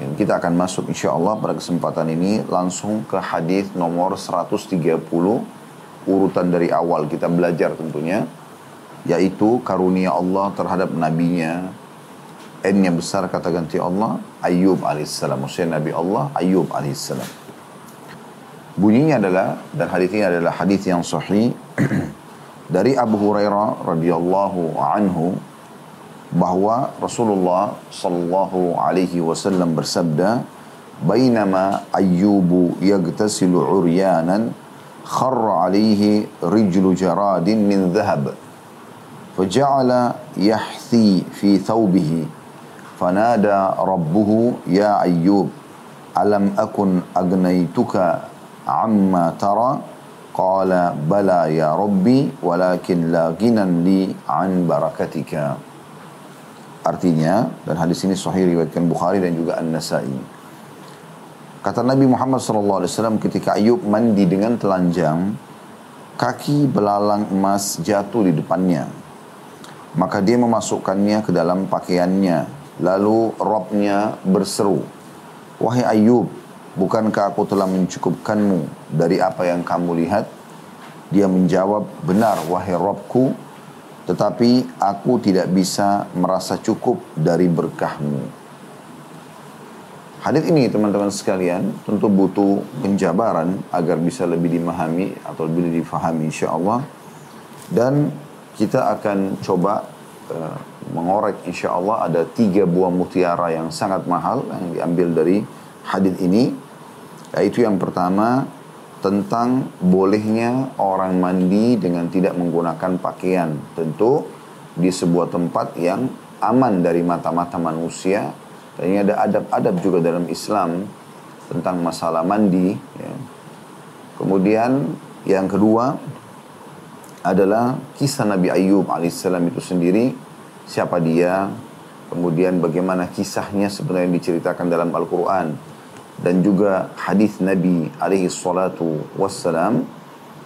Kita akan masuk insya Allah pada kesempatan ini langsung ke hadis nomor 130 urutan dari awal kita belajar tentunya yaitu karunia Allah terhadap nabinya. N yang besar kata ganti Allah Ayub alaihissalam. Maksudnya Nabi Allah Ayub alaihissalam. Bunyinya adalah dan hadis ini adalah hadis yang sahih dari Abu Hurairah radhiyallahu anhu bahwa Rasulullah sallallahu alaihi wasallam bersabda bainama ayyubu yagtasilu uryanan kharra alaihi rijlu jaradin min dhahab فجعل يحثي في ثوبه فنادى ربه يا أيوب ألم أكن أغنيتك عما ترى قال بلى يا ربي ولكن لا غنى لي عن بركتك Artinya, dan hadis ini sahih riwayatkan Bukhari dan juga An-Nasai. Kata Nabi Muhammad SAW ketika Ayub mandi dengan telanjang, kaki belalang emas jatuh di depannya. Maka dia memasukkannya ke dalam pakaiannya. Lalu Robnya berseru, Wahai Ayub, bukankah aku telah mencukupkanmu dari apa yang kamu lihat? Dia menjawab, benar wahai Robku, tetapi aku tidak bisa merasa cukup dari berkahmu. Hadis ini teman-teman sekalian tentu butuh penjabaran agar bisa lebih dimahami atau lebih difahami insya Allah. Dan kita akan coba uh, mengorek insya Allah ada tiga buah mutiara yang sangat mahal yang diambil dari hadis ini. Yaitu yang pertama tentang bolehnya orang mandi dengan tidak menggunakan pakaian. Tentu di sebuah tempat yang aman dari mata-mata manusia. Dan ini ada adab-adab juga dalam Islam tentang masalah mandi. Ya. Kemudian yang kedua adalah kisah Nabi Ayub alaihissalam itu sendiri. Siapa dia? Kemudian bagaimana kisahnya sebenarnya diceritakan dalam Al-Quran dan juga hadis Nabi alaihi salatu wassalam.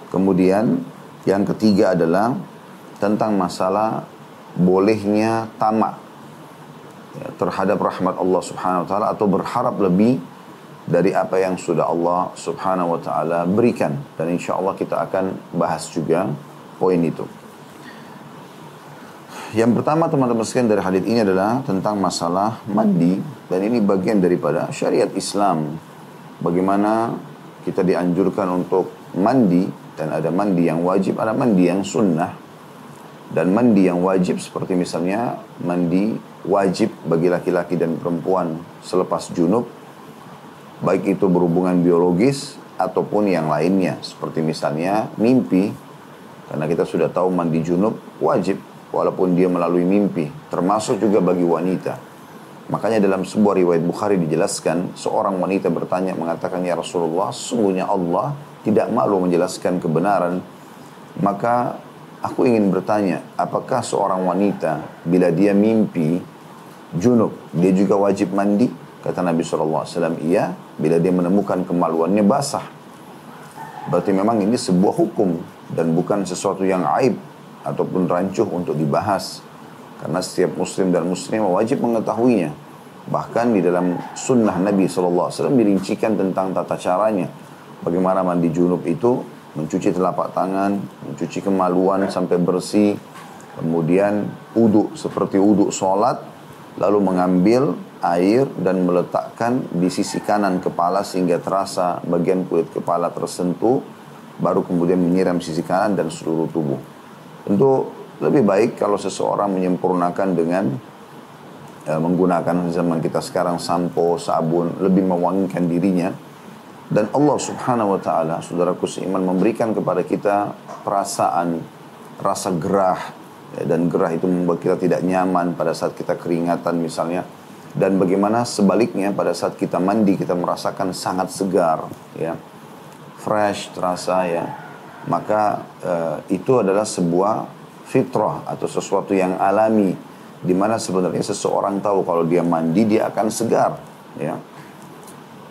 Kemudian yang ketiga adalah tentang masalah bolehnya tamak ya, terhadap rahmat Allah subhanahu wa ta'ala atau berharap lebih dari apa yang sudah Allah subhanahu wa ta'ala berikan. Dan insya Allah kita akan bahas juga poin itu. Yang pertama teman-teman sekalian dari hadis ini adalah tentang masalah mandi dan ini bagian daripada syariat Islam. Bagaimana kita dianjurkan untuk mandi dan ada mandi yang wajib, ada mandi yang sunnah. Dan mandi yang wajib seperti misalnya mandi wajib bagi laki-laki dan perempuan selepas junub. Baik itu berhubungan biologis ataupun yang lainnya. Seperti misalnya mimpi. Karena kita sudah tahu mandi junub wajib walaupun dia melalui mimpi. Termasuk juga bagi wanita. Makanya dalam sebuah riwayat Bukhari dijelaskan, seorang wanita bertanya mengatakan, Ya Rasulullah, sesungguhnya Allah tidak malu menjelaskan kebenaran. Maka aku ingin bertanya, apakah seorang wanita bila dia mimpi junub, dia juga wajib mandi? Kata Nabi SAW, iya, bila dia menemukan kemaluannya basah. Berarti memang ini sebuah hukum dan bukan sesuatu yang aib ataupun rancuh untuk dibahas. Karena setiap muslim dan muslimah wajib mengetahuinya. Bahkan di dalam sunnah Nabi SAW dirincikan tentang tata caranya. Bagaimana mandi junub itu, mencuci telapak tangan, mencuci kemaluan sampai bersih. Kemudian uduk seperti uduk sholat, lalu mengambil air dan meletakkan di sisi kanan kepala sehingga terasa bagian kulit kepala tersentuh, baru kemudian menyiram sisi kanan dan seluruh tubuh. Tentu lebih baik kalau seseorang menyempurnakan dengan ya, menggunakan zaman kita sekarang sampo, sabun, lebih mewangikan dirinya. Dan Allah subhanahu wa ta'ala, saudaraku seiman, memberikan kepada kita perasaan, rasa gerah. Ya, dan gerah itu membuat kita tidak nyaman pada saat kita keringatan misalnya. Dan bagaimana sebaliknya pada saat kita mandi kita merasakan sangat segar. ya Fresh terasa ya. Maka uh, itu adalah sebuah fitrah atau sesuatu yang alami di mana sebenarnya seseorang tahu kalau dia mandi dia akan segar ya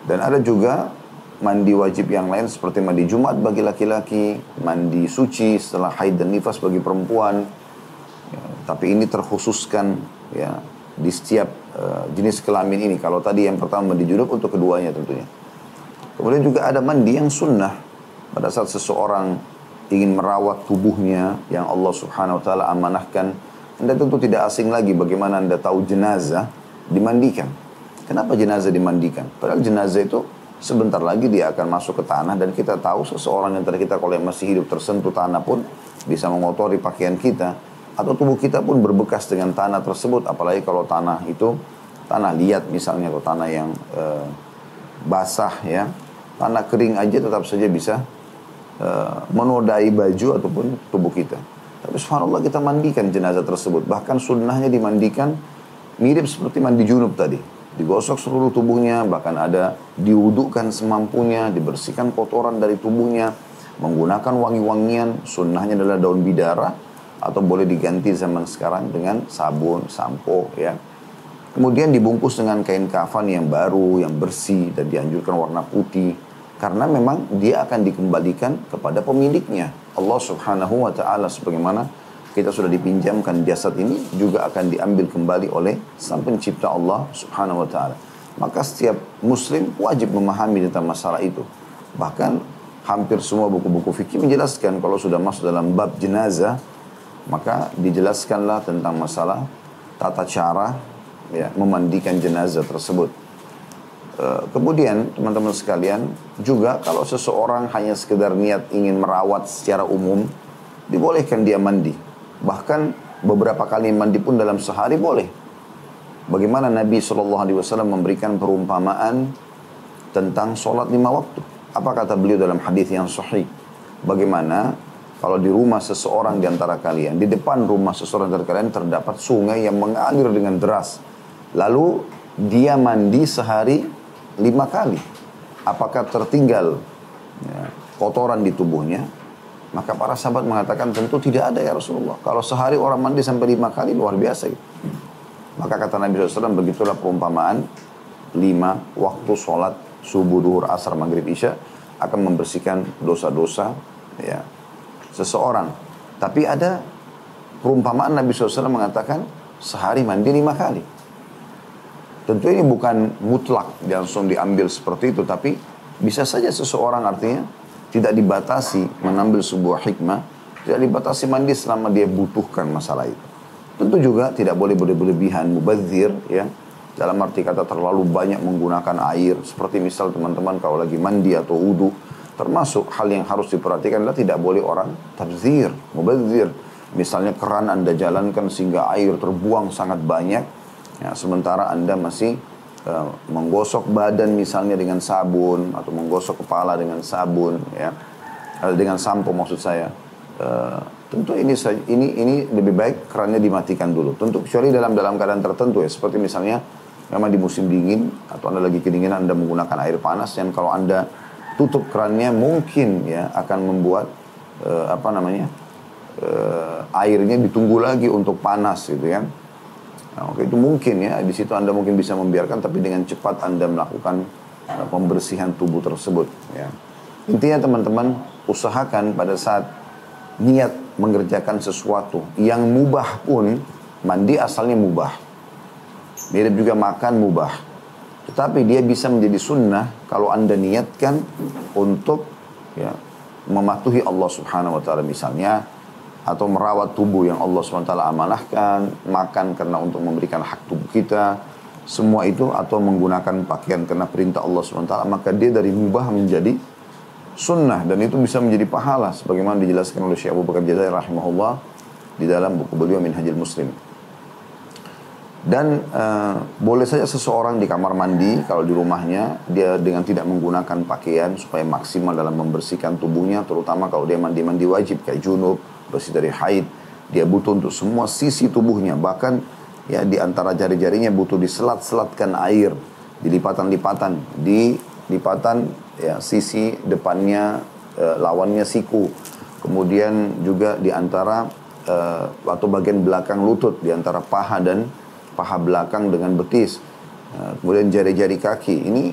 dan ada juga mandi wajib yang lain seperti mandi Jumat bagi laki-laki, mandi suci setelah haid dan nifas bagi perempuan. Ya, tapi ini terkhususkan ya di setiap uh, jenis kelamin ini. Kalau tadi yang pertama mandi junub untuk keduanya tentunya. Kemudian juga ada mandi yang sunnah pada saat seseorang ingin merawat tubuhnya yang Allah Subhanahu wa taala amanahkan. Anda tentu tidak asing lagi bagaimana Anda tahu jenazah dimandikan. Kenapa jenazah dimandikan? Padahal jenazah itu sebentar lagi dia akan masuk ke tanah dan kita tahu seseorang yang tadi kita kalau yang masih hidup tersentuh tanah pun bisa mengotori pakaian kita atau tubuh kita pun berbekas dengan tanah tersebut apalagi kalau tanah itu tanah liat misalnya atau tanah yang e, basah ya tanah kering aja tetap saja bisa e, menodai baju ataupun tubuh kita tapi subhanallah kita mandikan jenazah tersebut bahkan sunnahnya dimandikan mirip seperti mandi junub tadi digosok seluruh tubuhnya, bahkan ada diwudukan semampunya, dibersihkan kotoran dari tubuhnya, menggunakan wangi-wangian, sunnahnya adalah daun bidara, atau boleh diganti zaman sekarang dengan sabun, sampo, ya. Kemudian dibungkus dengan kain kafan yang baru, yang bersih, dan dianjurkan warna putih. Karena memang dia akan dikembalikan kepada pemiliknya. Allah subhanahu wa ta'ala sebagaimana kita sudah dipinjamkan jasad ini juga akan diambil kembali oleh sang pencipta Allah subhanahu wa ta'ala. Maka setiap muslim wajib memahami tentang masalah itu. Bahkan hampir semua buku-buku fikih menjelaskan kalau sudah masuk dalam bab jenazah, maka dijelaskanlah tentang masalah tata cara ya, memandikan jenazah tersebut. Uh, kemudian teman-teman sekalian juga kalau seseorang hanya sekedar niat ingin merawat secara umum, dibolehkan dia mandi. Bahkan beberapa kali mandi pun dalam sehari boleh. Bagaimana Nabi SAW memberikan perumpamaan tentang sholat lima waktu. Apa kata beliau dalam hadis yang sahih? Bagaimana kalau di rumah seseorang di antara kalian, di depan rumah seseorang di antara kalian terdapat sungai yang mengalir dengan deras. Lalu dia mandi sehari lima kali. Apakah tertinggal ya, kotoran di tubuhnya? Maka para sahabat mengatakan tentu tidak ada ya Rasulullah. Kalau sehari orang mandi sampai lima kali luar biasa gitu. Maka kata Nabi SAW begitulah perumpamaan lima waktu sholat subuh, duhur, asar, maghrib, isya akan membersihkan dosa-dosa ya seseorang. Tapi ada perumpamaan Nabi SAW mengatakan sehari mandi lima kali. Tentu ini bukan mutlak langsung diambil seperti itu, tapi bisa saja seseorang artinya tidak dibatasi mengambil sebuah hikmah, tidak dibatasi mandi selama dia butuhkan masalah itu. Tentu juga tidak boleh berlebihan mubazir ya. Dalam arti kata terlalu banyak menggunakan air. Seperti misal teman-teman kalau lagi mandi atau wudhu. Termasuk hal yang harus diperhatikan adalah tidak boleh orang tabzir, mubazir. Misalnya keran Anda jalankan sehingga air terbuang sangat banyak. Ya, sementara Anda masih uh, menggosok badan misalnya dengan sabun atau menggosok kepala dengan sabun ya. Uh, dengan sampo maksud saya. Uh, tentu ini ini ini lebih baik kerannya dimatikan dulu. Tentu kecuali dalam dalam keadaan tertentu ya. Seperti misalnya memang di musim dingin atau anda lagi kedinginan anda menggunakan air panas yang kalau anda tutup kerannya mungkin ya akan membuat uh, apa namanya uh, airnya ditunggu lagi untuk panas gitu kan Nah, oke itu mungkin ya di situ anda mungkin bisa membiarkan tapi dengan cepat anda melakukan uh, pembersihan tubuh tersebut. Ya. Intinya teman-teman usahakan pada saat niat mengerjakan sesuatu yang mubah pun mandi asalnya mubah. Mirip juga makan mubah. Tetapi dia bisa menjadi sunnah kalau anda niatkan untuk ya, mematuhi Allah Subhanahu Wa Taala misalnya atau merawat tubuh yang Allah SWT amanahkan, makan karena untuk memberikan hak tubuh kita, semua itu atau menggunakan pakaian karena perintah Allah SWT, maka dia dari mubah menjadi sunnah dan itu bisa menjadi pahala sebagaimana dijelaskan oleh Syekh Abu Bakar Jazair rahimahullah di dalam buku beliau Minhajul Muslim. Dan uh, boleh saja seseorang di kamar mandi kalau di rumahnya dia dengan tidak menggunakan pakaian supaya maksimal dalam membersihkan tubuhnya terutama kalau dia mandi-mandi wajib kayak junub bersih dari haid. Dia butuh untuk semua sisi tubuhnya. Bahkan ya di antara jari-jarinya butuh diselat-selatkan air. Di lipatan-lipatan. Di lipatan ya sisi depannya e, lawannya siku. Kemudian juga di antara e, atau bagian belakang lutut. Di antara paha dan paha belakang dengan betis. E, kemudian jari-jari kaki. Ini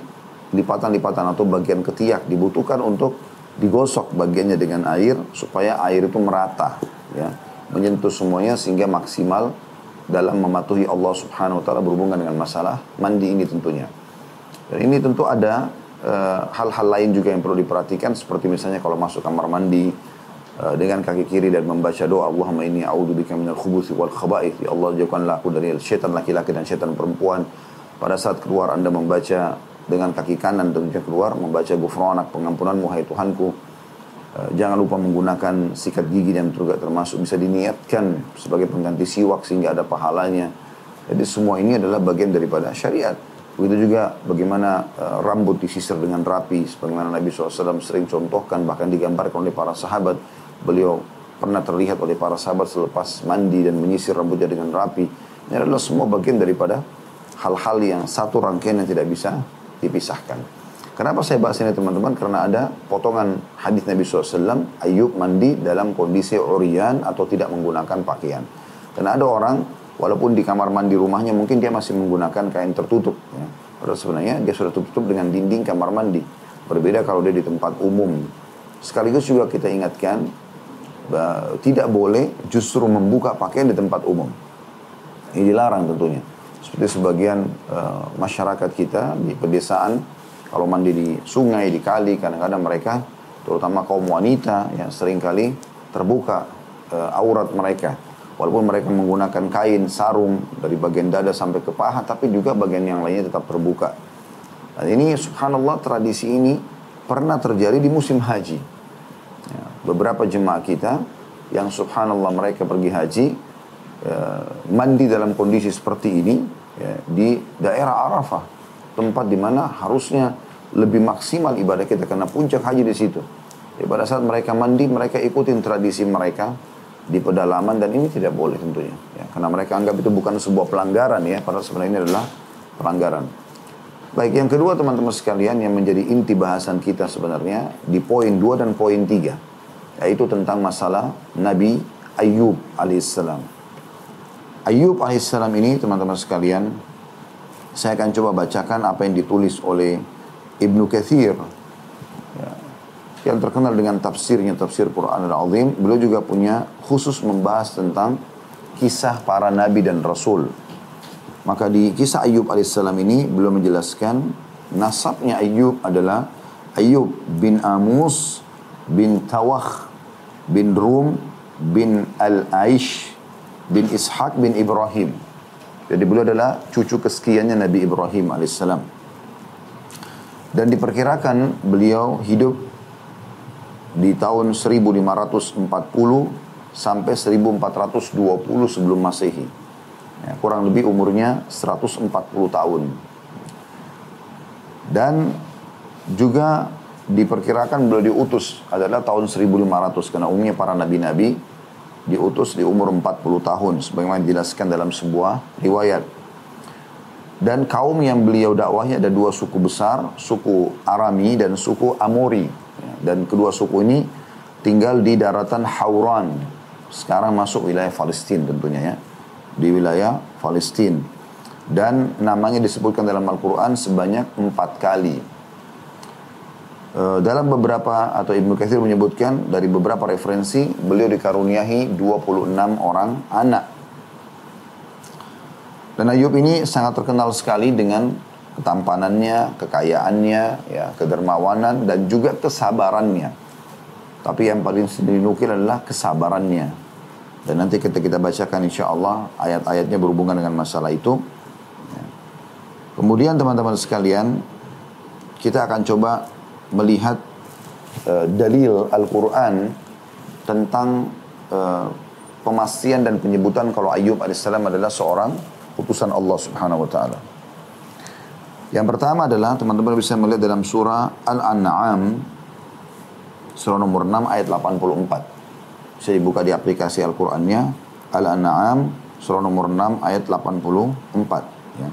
lipatan-lipatan atau bagian ketiak dibutuhkan untuk digosok bagiannya dengan air supaya air itu merata ya. Menyentuh semuanya sehingga maksimal dalam mematuhi Allah Subhanahu wa taala berhubungan dengan masalah mandi ini tentunya. Dan ini tentu ada eh, hal-hal uh, lain juga yang perlu diperhatikan seperti misalnya kalau masuk kamar mandi uh, dengan kaki kiri dan membaca doa Allahumma inni a'udzubika minal khubuthi wal khaba'ith. Ya Allah jauhkanlah aku dari setan laki-laki dan setan perempuan. Pada saat keluar Anda membaca dengan kaki kanan tentunya keluar membaca gufranak pengampunanmu hai Tuhanku uh, jangan lupa menggunakan sikat gigi dan juga termasuk bisa diniatkan sebagai pengganti siwak sehingga ada pahalanya jadi semua ini adalah bagian daripada syariat Begitu juga bagaimana uh, rambut disisir dengan rapi, sebagaimana Nabi SAW sering contohkan, bahkan digambarkan oleh para sahabat. Beliau pernah terlihat oleh para sahabat selepas mandi dan menyisir rambutnya dengan rapi. Ini adalah semua bagian daripada hal-hal yang satu rangkaian yang tidak bisa dipisahkan. Kenapa saya bahas ini teman-teman? Karena ada potongan hadis Nabi SAW, Ayub mandi dalam kondisi urian atau tidak menggunakan pakaian. Karena ada orang Walaupun di kamar mandi rumahnya mungkin dia masih menggunakan kain tertutup. Ya. Padahal sebenarnya dia sudah tutup dengan dinding kamar mandi. Berbeda kalau dia di tempat umum. Sekaligus juga kita ingatkan tidak boleh justru membuka pakaian di tempat umum. Ini dilarang tentunya. Seperti sebagian uh, masyarakat kita di pedesaan, kalau mandi di sungai, di kali, kadang-kadang mereka, terutama kaum wanita, yang sering kali terbuka uh, aurat mereka Walaupun mereka menggunakan kain, sarung dari bagian dada sampai ke paha, tapi juga bagian yang lainnya tetap terbuka. Dan ini subhanallah tradisi ini pernah terjadi di musim haji. Ya, beberapa jemaah kita yang subhanallah mereka pergi haji, mandi dalam kondisi seperti ini ya, di daerah Arafah. Tempat di mana harusnya lebih maksimal ibadah kita karena puncak haji di situ. Ya, pada saat mereka mandi, mereka ikutin tradisi mereka, di pedalaman dan ini tidak boleh tentunya ya, karena mereka anggap itu bukan sebuah pelanggaran ya padahal sebenarnya ini adalah pelanggaran baik yang kedua teman-teman sekalian yang menjadi inti bahasan kita sebenarnya di poin 2 dan poin 3 yaitu tentang masalah Nabi Ayub alaihissalam Ayub alaihissalam ini teman-teman sekalian saya akan coba bacakan apa yang ditulis oleh Ibnu Kathir yang terkenal dengan tafsirnya tafsir Quran al-Azim beliau juga punya khusus membahas tentang kisah para nabi dan rasul. Maka di kisah Ayub alaihissalam ini beliau menjelaskan nasabnya Ayub adalah Ayub bin Amus bin Tawakh bin Rum bin Al-Aish bin Ishaq bin Ibrahim jadi beliau adalah cucu kesekiannya Nabi Ibrahim alaihissalam dan diperkirakan beliau hidup di tahun 1540 sampai 1420 sebelum Masehi. Ya, kurang lebih umurnya 140 tahun. Dan juga diperkirakan beliau diutus adalah tahun 1500 karena umumnya para nabi-nabi diutus di umur 40 tahun sebagaimana dijelaskan dalam sebuah riwayat. Dan kaum yang beliau dakwahi ada dua suku besar, suku Arami dan suku Amori dan kedua suku ini tinggal di daratan Hauran. Sekarang masuk wilayah Palestina tentunya ya. Di wilayah Palestina. Dan namanya disebutkan dalam Al-Quran sebanyak empat kali. E, dalam beberapa atau Ibnu Katsir menyebutkan dari beberapa referensi beliau dikaruniahi 26 orang anak. Dan Ayub ini sangat terkenal sekali dengan ketampanannya, kekayaannya, ya, kedermawanan dan juga kesabarannya. Tapi yang paling dinukil adalah kesabarannya. Dan nanti kita kita bacakan insya Allah ayat-ayatnya berhubungan dengan masalah itu. Ya. Kemudian teman-teman sekalian, kita akan coba melihat uh, dalil Al-Quran tentang uh, pemastian dan penyebutan kalau Ayub alaihissalam adalah seorang utusan Allah subhanahu wa ta'ala. Yang pertama adalah teman-teman bisa melihat dalam surah Al-An'am surah nomor 6 ayat 84. Bisa dibuka di aplikasi Al-Qur'annya Al-An'am surah nomor 6 ayat 84 ya.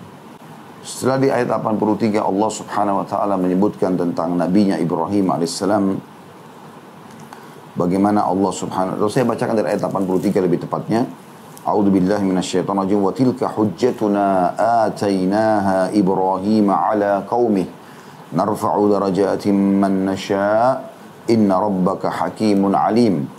Setelah di ayat 83 Allah Subhanahu wa taala menyebutkan tentang nabinya Ibrahim alaihissalam bagaimana Allah Subhanahu wa saya bacakan dari ayat 83 lebih tepatnya. A'udzu billahi minasyaitonir rajim wa tilka hujjatuna atainaha Ibrahim ala qaumih narfa'u darajatin man nasha inna rabbaka hakimun alim.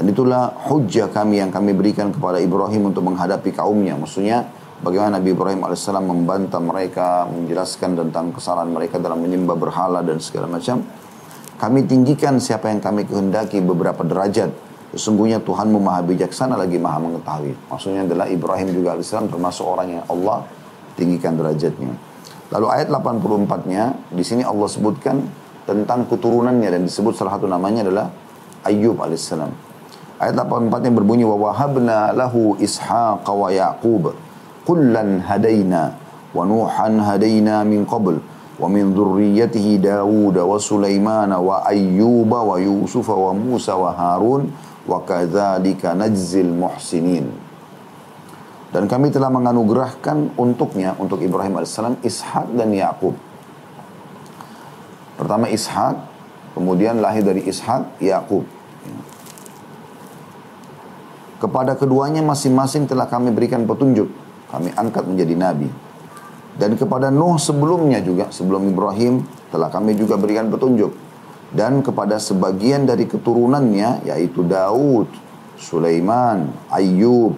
Dan itulah hujjah kami yang kami berikan kepada Ibrahim untuk menghadapi kaumnya. Maksudnya bagaimana Nabi Ibrahim AS membantah mereka, menjelaskan tentang kesalahan mereka dalam menyembah berhala dan segala macam. Kami tinggikan siapa yang kami kehendaki beberapa derajat. Sesungguhnya Tuhanmu maha bijaksana lagi maha mengetahui. Maksudnya adalah Ibrahim juga AS termasuk orang yang Allah tinggikan derajatnya. Lalu ayat 84-nya, di sini Allah sebutkan tentang keturunannya dan disebut salah satu namanya adalah Ayyub alaihissalam. Ayat 84 yang berbunyi wa wahabna lahu ishaqa wa yaqub kullan hadaina wa nuhan hadaina min qabl wa min dhurriyyatihi Dawud wa Sulaiman wa Ayyub wa Yusuf wa Musa wa Harun wa najzil muhsinin. Dan kami telah menganugerahkan untuknya, untuk Ibrahim AS, Ishak dan Yakub. Pertama Ishak, kemudian lahir dari Ishak, Yakub. Kepada keduanya masing-masing telah kami berikan petunjuk. Kami angkat menjadi nabi. Dan kepada Nuh sebelumnya juga, sebelum Ibrahim, telah kami juga berikan petunjuk. Dan kepada sebagian dari keturunannya, yaitu Daud, Sulaiman, Ayub,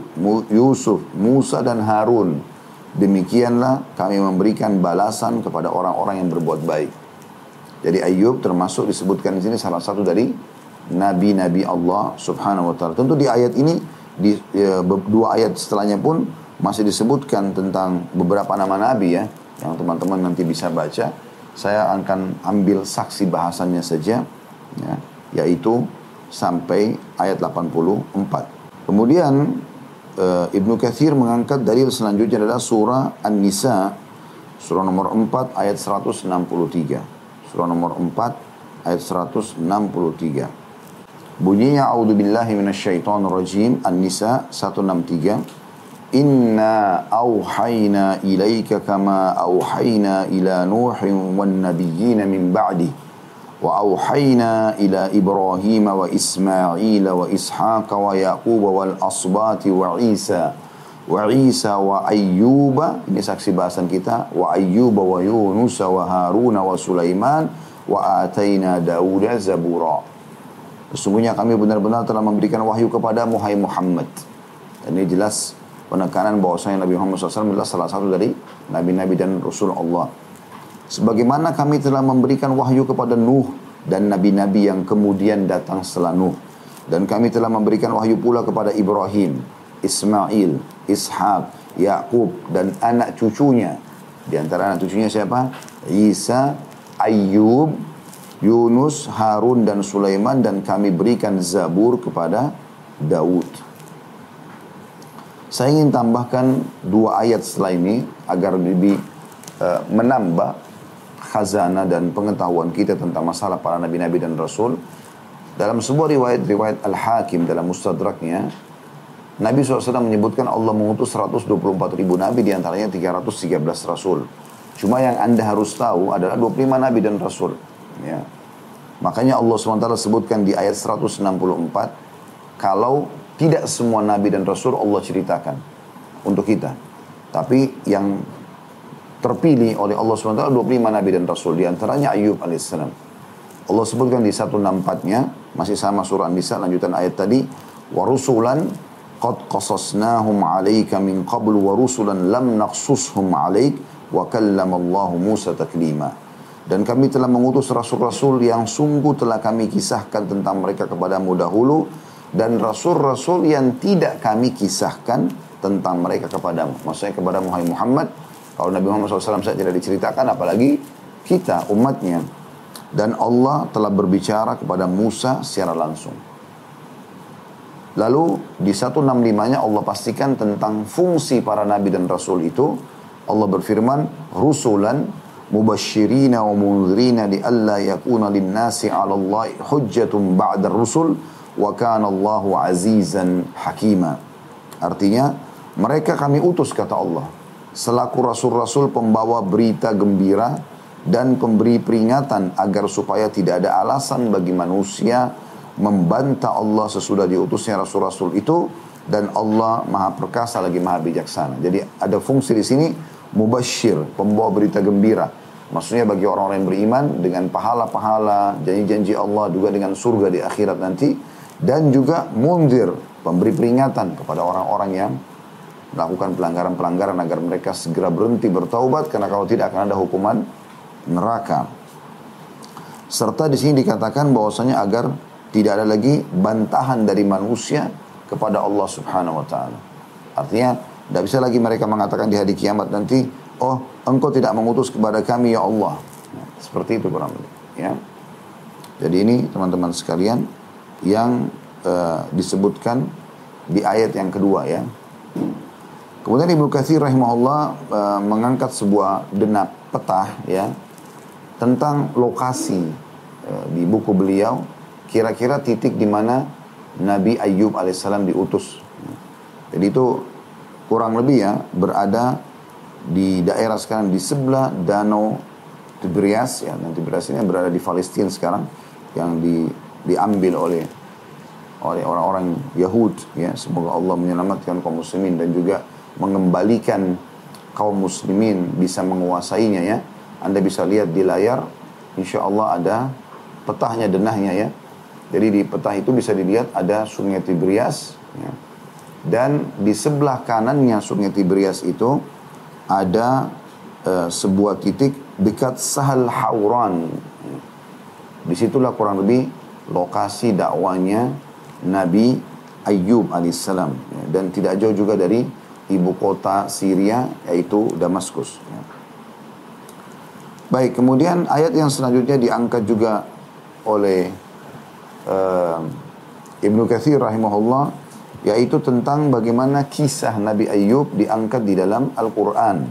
Yusuf, Musa dan Harun. Demikianlah kami memberikan balasan kepada orang-orang yang berbuat baik. Jadi Ayub termasuk disebutkan di sini salah satu dari nabi-nabi Allah Subhanahu wa taala. Tentu di ayat ini di ya, dua ayat setelahnya pun masih disebutkan tentang beberapa nama nabi ya yang teman-teman nanti bisa baca. Saya akan ambil saksi bahasannya saja ya, yaitu sampai ayat 84. Kemudian e, Ibnu Katsir mengangkat dalil selanjutnya adalah surah An-Nisa surah nomor 4 ayat 163. Surah nomor 4 ayat 163. Bunyinya A'udzu billahi minasyaitonir rajim An-Nisa 163 Inna auhayna ilaika kama auhayna ila Nuhin wan nabiyyin min ba'di. Wa auhayna ila Ibrahim wa Ismail wa Ishaq wa Yaqub wal asbati wa Isa. Wa Isa wa Ayyuba ini saksi bahasan kita wa Ayyuba wa Yunus wa Harun wa Sulaiman wa ataina Dauda zabura. Sesungguhnya kami benar-benar telah memberikan wahyu kepada Muhai Muhammad. Dan ini jelas penekanan bahwasanya Nabi Muhammad SAW adalah salah satu dari nabi-nabi dan rasul Allah. Sebagaimana kami telah memberikan wahyu kepada Nuh dan nabi-nabi yang kemudian datang setelah Nuh. Dan kami telah memberikan wahyu pula kepada Ibrahim, Ismail, Ishak, Yakub dan anak cucunya. Di antara anak cucunya siapa? Isa, Ayub, Yunus, Harun dan Sulaiman dan kami berikan Zabur kepada Daud. Saya ingin tambahkan dua ayat setelah ini agar lebih uh, menambah khazanah dan pengetahuan kita tentang masalah para nabi-nabi dan rasul. Dalam sebuah riwayat-riwayat Al-Hakim dalam mustadraknya, Nabi SAW menyebutkan Allah mengutus 124 ribu nabi di antaranya 313 rasul. Cuma yang anda harus tahu adalah 25 nabi dan rasul. Ya. Makanya Allah SWT sebutkan di ayat 164, kalau tidak semua nabi dan rasul Allah ceritakan untuk kita. Tapi yang terpilih oleh Allah SWT 25 nabi dan rasul. Di antaranya Ayub alaihissalam. Allah sebutkan di 164-nya, masih sama surah Nisa lanjutan ayat tadi, warusulan qad qasasnahum 'alaika min qabl wa rusulan lam naqsushum 'alaik wa kallama Allah Musa taklima. Dan kami telah mengutus rasul-rasul yang sungguh telah kami kisahkan tentang mereka kepadamu dahulu. Dan rasul-rasul yang tidak kami kisahkan tentang mereka kepadamu. Maksudnya kepada Muhammad. Kalau Nabi Muhammad SAW saya tidak diceritakan apalagi kita umatnya. Dan Allah telah berbicara kepada Musa secara langsung. Lalu di 165-nya Allah pastikan tentang fungsi para nabi dan rasul itu. Allah berfirman, Rusulan mubashirina wa munzirina li alla yakuna linnasi 'ala Allah hujjatun ba'da rusul wa kana Allahu azizan hakima. Artinya mereka kami utus kata Allah selaku rasul-rasul pembawa berita gembira dan pemberi peringatan agar supaya tidak ada alasan bagi manusia membantah Allah sesudah diutusnya rasul-rasul itu dan Allah maha perkasa lagi maha bijaksana. Jadi ada fungsi di sini mubashir, pembawa berita gembira. Maksudnya bagi orang-orang yang beriman dengan pahala-pahala, janji-janji Allah juga dengan surga di akhirat nanti. Dan juga mundir, pemberi peringatan kepada orang-orang yang melakukan pelanggaran-pelanggaran agar mereka segera berhenti bertaubat karena kalau tidak akan ada hukuman neraka. Serta di sini dikatakan bahwasanya agar tidak ada lagi bantahan dari manusia kepada Allah Subhanahu wa taala. Artinya tidak bisa lagi mereka mengatakan di hari kiamat nanti, oh engkau tidak mengutus kepada kami ya Allah. Nah, seperti itu kurang lebih. Ya. Jadi ini teman-teman sekalian yang uh, disebutkan di ayat yang kedua ya. Kemudian Ibnu Katsir rahimahullah uh, mengangkat sebuah denap peta ya tentang lokasi uh, di buku beliau kira-kira titik di mana Nabi Ayub alaihissalam diutus. Jadi itu kurang lebih ya berada di daerah sekarang di sebelah danau Tiberias ya dan Tiberias ini berada di Palestina sekarang yang di, diambil oleh oleh orang-orang Yahud ya semoga Allah menyelamatkan kaum muslimin dan juga mengembalikan kaum muslimin bisa menguasainya ya. Anda bisa lihat di layar, insya Allah ada petahnya denahnya ya. Jadi di petah itu bisa dilihat ada sungai Tiberias ya. dan di sebelah kanannya sungai Tiberias itu ada uh, sebuah titik dekat Sahal Hauran. Di situlah kurang lebih lokasi dakwanya Nabi Ayub alaihissalam ya. dan tidak jauh juga dari ibu kota Syria yaitu Damaskus. Ya. Baik, kemudian ayat yang selanjutnya diangkat juga oleh uh, Ibnu Katsir rahimahullah yaitu tentang bagaimana kisah Nabi Ayub diangkat di dalam Al-Qur'an.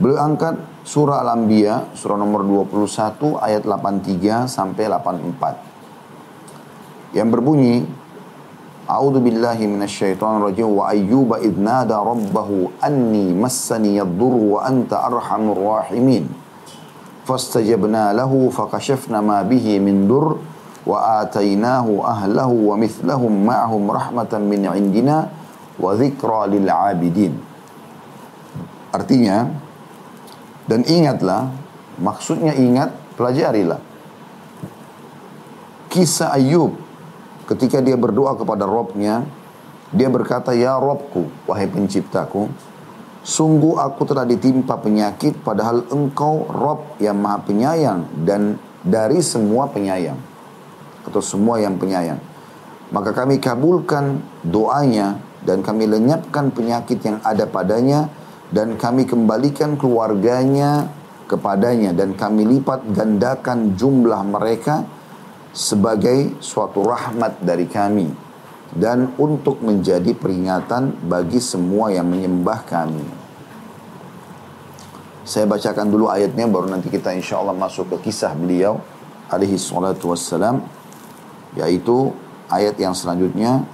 Beliau angkat surah Al-Anbiya surah nomor 21 ayat 83 sampai 84. Yang berbunyi A'udzu billahi minasyaitonir rajim wa ayyuba idh nada rabbahu anni massani yadhurru wa anta arhamur rahimin. Fastajabna lahu fakashafna ma bihi min dur wa atainahu ahlahu wa mithlahum ma'ahum rahmatan min indina wa dzikra lil 'abidin. Artinya dan ingatlah maksudnya ingat pelajarilah kisah Ayub ketika dia berdoa kepada Robnya, dia berkata, Ya Robku, wahai penciptaku, sungguh aku telah ditimpa penyakit padahal engkau Rob yang maha penyayang dan dari semua penyayang. Atau semua yang penyayang. Maka kami kabulkan doanya dan kami lenyapkan penyakit yang ada padanya dan kami kembalikan keluarganya kepadanya dan kami lipat gandakan jumlah mereka sebagai suatu rahmat dari kami dan untuk menjadi peringatan bagi semua yang menyembah kami. Saya bacakan dulu ayatnya baru nanti kita insya Allah masuk ke kisah beliau alaihi salatu wassalam yaitu ayat yang selanjutnya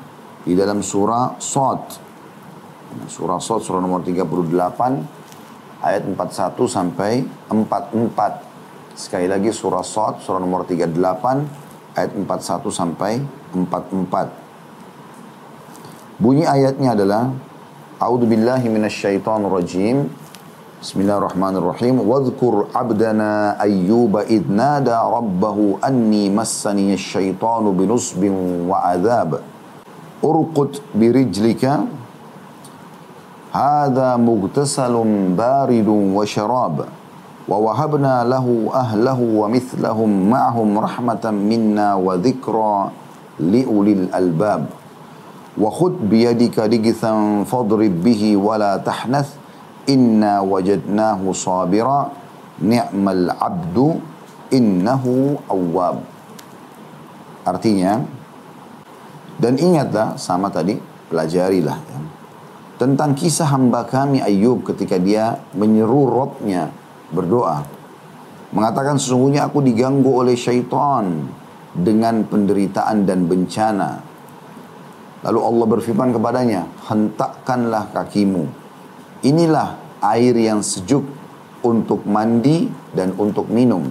di dalam surah Sod. Surah Sod surah nomor 38 ayat 41 sampai 44. Sekali lagi surah Sod surah nomor 38 ayat 41 sampai 44. Bunyi ayatnya adalah A'udzu billahi minasyaitonir rajim. Bismillahirrahmanirrahim. Wadhkur 'abdana Ayyuba id nada rabbahu anni massani asyaitanu binusbin wa adzab. Urqut birijlika hadha mughtasalun baridun wa syarab. ووهبنا له أهله ومثلهم معهم رحمة منا وذكرى لأولي الألباب وخذ بيدك رجثا فاضرب به ولا تحنث إنا وجدناه صابرا نعم العبد إنه أواب Artinya, dan ingatlah sama tadi, pelajarilah ya, tentang kisah hamba kami Ayub ketika dia menyeru Robnya berdoa. Mengatakan sesungguhnya aku diganggu oleh syaitan dengan penderitaan dan bencana. Lalu Allah berfirman kepadanya, hentakkanlah kakimu. Inilah air yang sejuk untuk mandi dan untuk minum.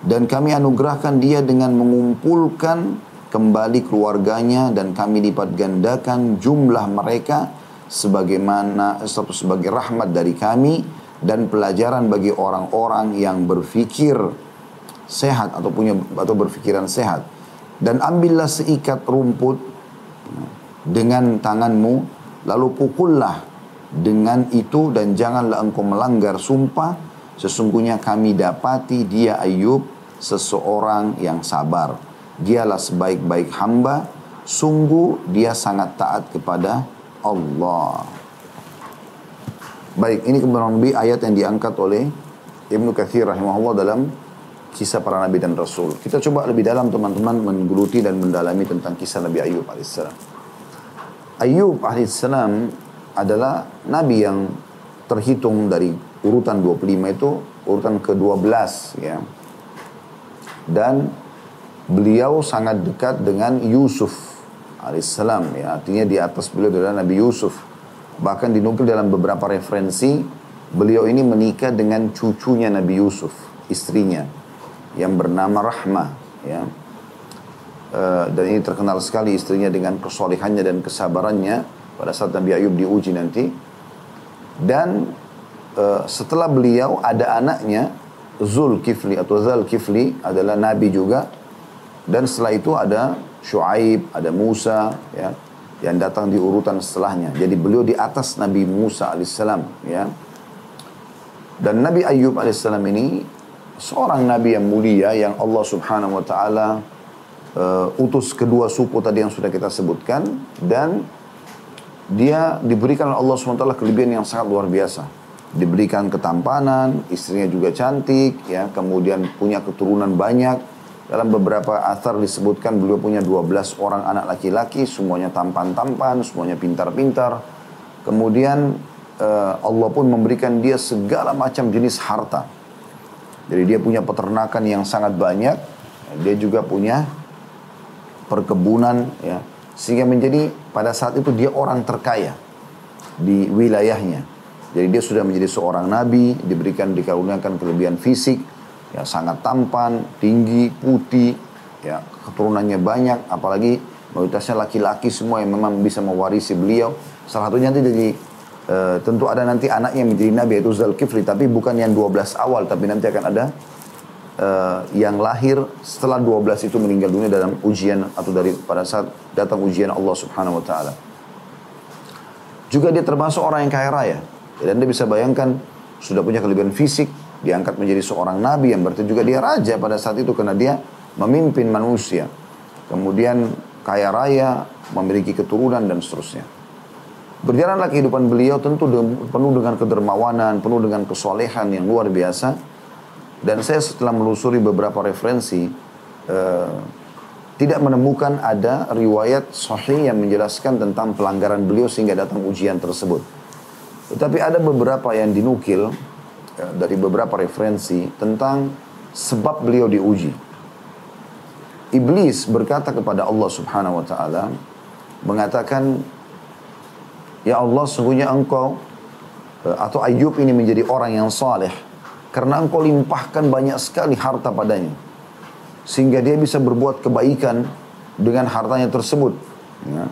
Dan kami anugerahkan dia dengan mengumpulkan kembali keluarganya dan kami lipat gandakan jumlah mereka sebagaimana sebagai rahmat dari kami dan pelajaran bagi orang-orang yang berpikir sehat atau punya atau berpikiran sehat. Dan ambillah seikat rumput dengan tanganmu, lalu pukullah dengan itu dan janganlah engkau melanggar sumpah. Sesungguhnya kami dapati dia Ayub seseorang yang sabar. Dialah sebaik-baik hamba. Sungguh dia sangat taat kepada Allah. Baik, ini kurang lebih ayat yang diangkat oleh Ibnu Kathir rahimahullah dalam kisah para nabi dan rasul. Kita coba lebih dalam teman-teman menggeluti dan mendalami tentang kisah Nabi Ayub alaihissalam. Ayub alaihissalam adalah nabi yang terhitung dari urutan 25 itu urutan ke-12 ya. Dan beliau sangat dekat dengan Yusuf alaihissalam ya. Artinya di atas beliau adalah Nabi Yusuf. Bahkan dinukil dalam beberapa referensi beliau ini menikah dengan cucunya Nabi Yusuf, istrinya yang bernama Rahmah ya. Uh, dan ini terkenal sekali istrinya dengan kesolehannya dan kesabarannya pada saat Nabi Ayub diuji nanti. Dan uh, setelah beliau ada anaknya Zul Kifli atau Zal Kifli adalah nabi juga. Dan setelah itu ada Shu'aib, ada Musa ya yang datang di urutan setelahnya. Jadi beliau di atas Nabi Musa alaihissalam ya. Dan Nabi Ayub alaihissalam ini seorang nabi yang mulia yang Allah Subhanahu wa taala uh, utus kedua suku tadi yang sudah kita sebutkan dan dia diberikan oleh Allah SWT kelebihan yang sangat luar biasa. Diberikan ketampanan, istrinya juga cantik, ya, kemudian punya keturunan banyak. Dalam beberapa asar disebutkan beliau punya 12 orang anak laki-laki, semuanya tampan-tampan, semuanya pintar-pintar. Kemudian uh, Allah pun memberikan dia segala macam jenis harta. Jadi dia punya peternakan yang sangat banyak, dia juga punya perkebunan, ya, sehingga menjadi pada saat itu dia orang terkaya di wilayahnya. Jadi dia sudah menjadi seorang nabi, diberikan dikaruniakan kelebihan fisik, ya sangat tampan, tinggi, putih, ya keturunannya banyak, apalagi mayoritasnya laki-laki semua yang memang bisa mewarisi beliau. Salah satunya nanti jadi Uh, tentu ada nanti anaknya menjadi nabi yaitu Zulkifli tapi bukan yang 12 awal tapi nanti akan ada uh, yang lahir setelah 12 itu meninggal dunia dalam ujian atau dari pada saat datang ujian Allah Subhanahu wa taala. Juga dia termasuk orang yang kaya raya. Dan Anda bisa bayangkan sudah punya kelebihan fisik, diangkat menjadi seorang nabi yang berarti juga dia raja pada saat itu karena dia memimpin manusia. Kemudian kaya raya, memiliki keturunan dan seterusnya. Berjalanlah kehidupan beliau tentu penuh dengan kedermawanan, penuh dengan kesolehan yang luar biasa. Dan saya setelah melusuri beberapa referensi, uh, tidak menemukan ada riwayat sahih yang menjelaskan tentang pelanggaran beliau sehingga datang ujian tersebut. Tetapi ada beberapa yang dinukil uh, dari beberapa referensi tentang sebab beliau diuji. Iblis berkata kepada Allah Subhanahu wa taala mengatakan Ya Allah sungguhnya engkau eh, atau Ayub ini menjadi orang yang saleh karena engkau limpahkan banyak sekali harta padanya sehingga dia bisa berbuat kebaikan dengan hartanya tersebut. Ya.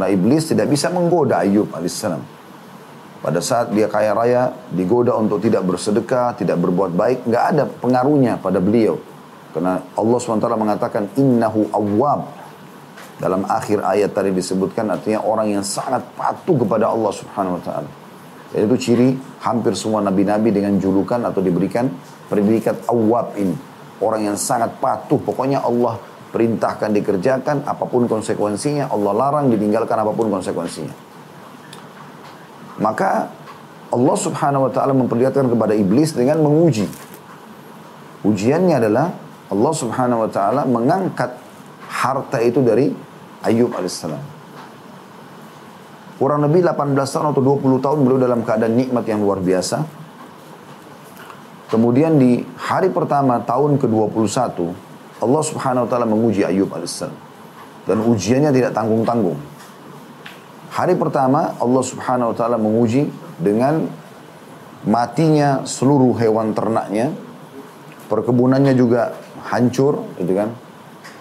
Nah iblis tidak bisa menggoda Ayub alaihissalam. Pada saat dia kaya raya, digoda untuk tidak bersedekah, tidak berbuat baik, nggak ada pengaruhnya pada beliau. Karena Allah SWT mengatakan, Innahu awwab. Dalam akhir ayat tadi disebutkan artinya orang yang sangat patuh kepada Allah Subhanahu wa itu ciri hampir semua nabi-nabi dengan julukan atau diberikan predikat awab ini. Orang yang sangat patuh, pokoknya Allah perintahkan dikerjakan apa pun konsekuensinya, Allah larang ditinggalkan apa pun konsekuensinya. Maka Allah Subhanahu wa taala memperlihatkan kepada iblis dengan menguji. Ujiannya adalah Allah Subhanahu wa taala mengangkat harta itu dari Ayub alaihissalam. Kurang lebih 18 tahun atau 20 tahun beliau dalam keadaan nikmat yang luar biasa. Kemudian di hari pertama tahun ke-21, Allah subhanahu wa ta'ala menguji Ayub alaihissalam. Dan ujiannya tidak tanggung-tanggung. Hari pertama Allah subhanahu wa ta'ala menguji dengan matinya seluruh hewan ternaknya. Perkebunannya juga hancur, gitu kan.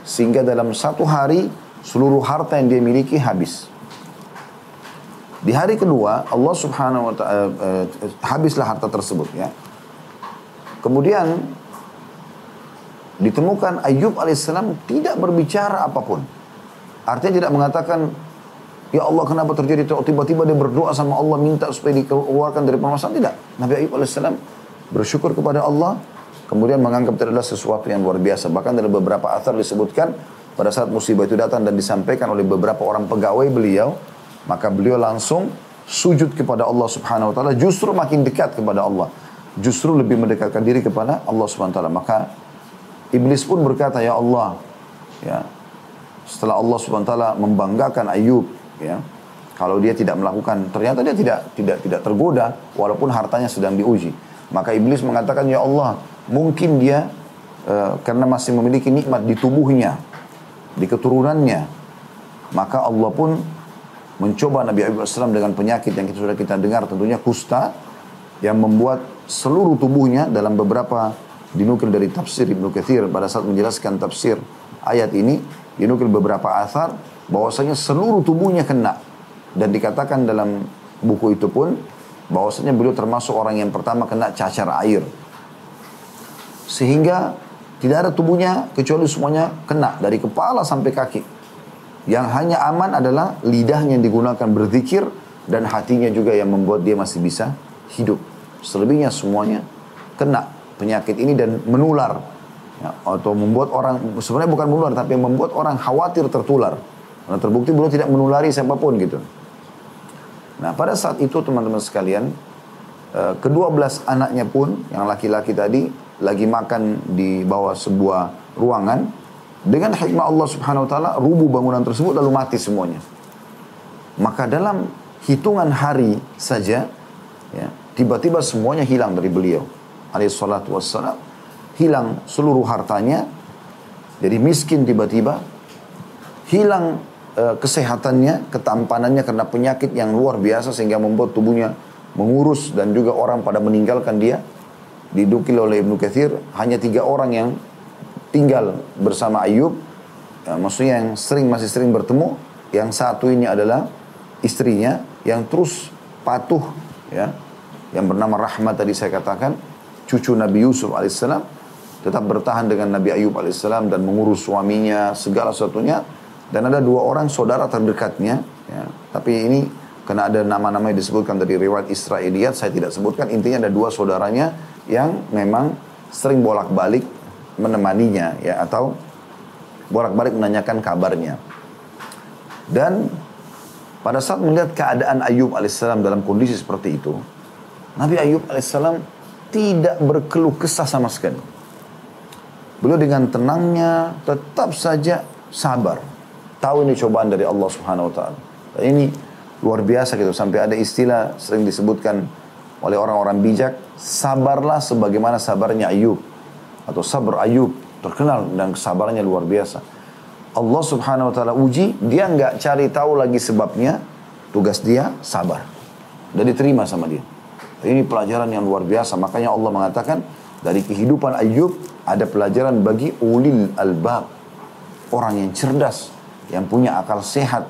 Sehingga dalam satu hari seluruh harta yang dia miliki habis. Di hari kedua Allah Subhanahu wa taala eh, habislah harta tersebut ya. Kemudian ditemukan Ayub alaihissalam tidak berbicara apa pun. Artinya tidak mengatakan, Ya Allah kenapa terjadi tiba-tiba dia berdoa sama Allah minta supaya dikeluarkan dari permasalahan. Tidak. Nabi Ayub alaihissalam bersyukur kepada Allah, kemudian menganggap itu adalah sesuatu yang luar biasa. Bahkan dalam beberapa athar disebutkan, pada saat musibah itu datang dan disampaikan oleh beberapa orang pegawai beliau, maka beliau langsung sujud kepada Allah subhanahu wa ta'ala, justru makin dekat kepada Allah. Justru lebih mendekatkan diri kepada Allah subhanahu wa ta'ala. Maka Iblis pun berkata, Ya Allah, ya, setelah Allah SWT membanggakan Ayub, ya, kalau dia tidak melakukan, ternyata dia tidak tidak tidak tergoda, walaupun hartanya sedang diuji. Maka iblis mengatakan, Ya Allah, mungkin dia uh, karena masih memiliki nikmat di tubuhnya, di keturunannya, maka Allah pun mencoba Nabi Ayub AS dengan penyakit yang kita sudah kita dengar tentunya kusta yang membuat seluruh tubuhnya dalam beberapa dinukil dari tafsir Ibnu Katsir pada saat menjelaskan tafsir ayat ini dinukil beberapa asar bahwasanya seluruh tubuhnya kena. Dan dikatakan dalam buku itu pun bahwasanya beliau termasuk orang yang pertama kena cacar air. Sehingga tidak ada tubuhnya kecuali semuanya kena dari kepala sampai kaki. Yang hanya aman adalah lidahnya yang digunakan berzikir dan hatinya juga yang membuat dia masih bisa hidup. Selebihnya semuanya kena penyakit ini dan menular ya, atau membuat orang sebenarnya bukan menular tapi membuat orang khawatir tertular karena terbukti beliau tidak menulari siapa pun gitu. Nah pada saat itu teman-teman sekalian eh, kedua belas anaknya pun yang laki-laki tadi lagi makan di bawah sebuah ruangan dengan hikmah Allah Subhanahu wa taala rubuh bangunan tersebut lalu mati semuanya. Maka dalam hitungan hari saja ya tiba-tiba semuanya hilang dari beliau alaihissalatu wassalam hilang seluruh hartanya. Jadi miskin tiba-tiba. Hilang e, kesehatannya ketampanannya karena penyakit yang luar biasa sehingga membuat tubuhnya mengurus dan juga orang pada meninggalkan dia. Didukil oleh Ibnu Katsir hanya tiga orang yang tinggal bersama Ayub. Ya, maksudnya yang sering masih sering bertemu. Yang satu ini adalah istrinya yang terus patuh ya. Yang bernama Rahmat tadi saya katakan cucu Nabi Yusuf alaihissalam tetap bertahan dengan Nabi Ayub alaihissalam dan mengurus suaminya segala sesuatunya dan ada dua orang saudara terdekatnya ya. tapi ini karena ada nama-nama yang disebutkan dari riwayat Israiliyat saya tidak sebutkan intinya ada dua saudaranya yang memang sering bolak-balik menemaninya ya atau bolak-balik menanyakan kabarnya dan pada saat melihat keadaan Ayub alaihissalam dalam kondisi seperti itu Nabi Ayub alaihissalam tidak berkeluh kesah sama sekali. Beliau dengan tenangnya tetap saja sabar. Tahu ini cobaan dari Allah Subhanahu wa taala. Ini luar biasa gitu sampai ada istilah sering disebutkan oleh orang-orang bijak, sabarlah sebagaimana sabarnya Ayub atau sabar Ayub terkenal dan kesabarannya luar biasa. Allah Subhanahu wa taala uji, dia nggak cari tahu lagi sebabnya, tugas dia sabar. Dan diterima sama dia. Ini pelajaran yang luar biasa. Makanya Allah mengatakan dari kehidupan Ayub ada pelajaran bagi ulil albab. Orang yang cerdas, yang punya akal sehat.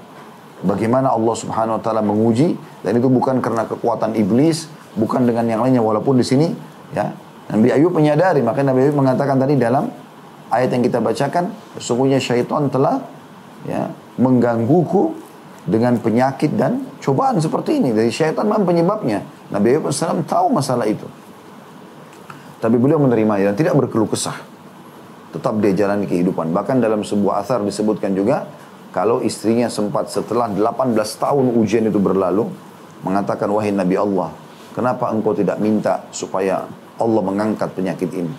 Bagaimana Allah subhanahu wa ta'ala menguji. Dan itu bukan karena kekuatan iblis, bukan dengan yang lainnya. Walaupun di sini ya Nabi Ayub menyadari. Makanya Nabi Ayub mengatakan tadi dalam ayat yang kita bacakan. Sesungguhnya syaitan telah ya, menggangguku dengan penyakit dan cobaan seperti ini. Dari syaitan memang penyebabnya. Nabi Ayub tahu masalah itu. Tapi beliau menerima dan tidak berkeluh kesah. Tetap dia jalani kehidupan. Bahkan dalam sebuah asar disebutkan juga, kalau istrinya sempat setelah 18 tahun ujian itu berlalu, mengatakan, wahai Nabi Allah, kenapa engkau tidak minta supaya Allah mengangkat penyakit ini?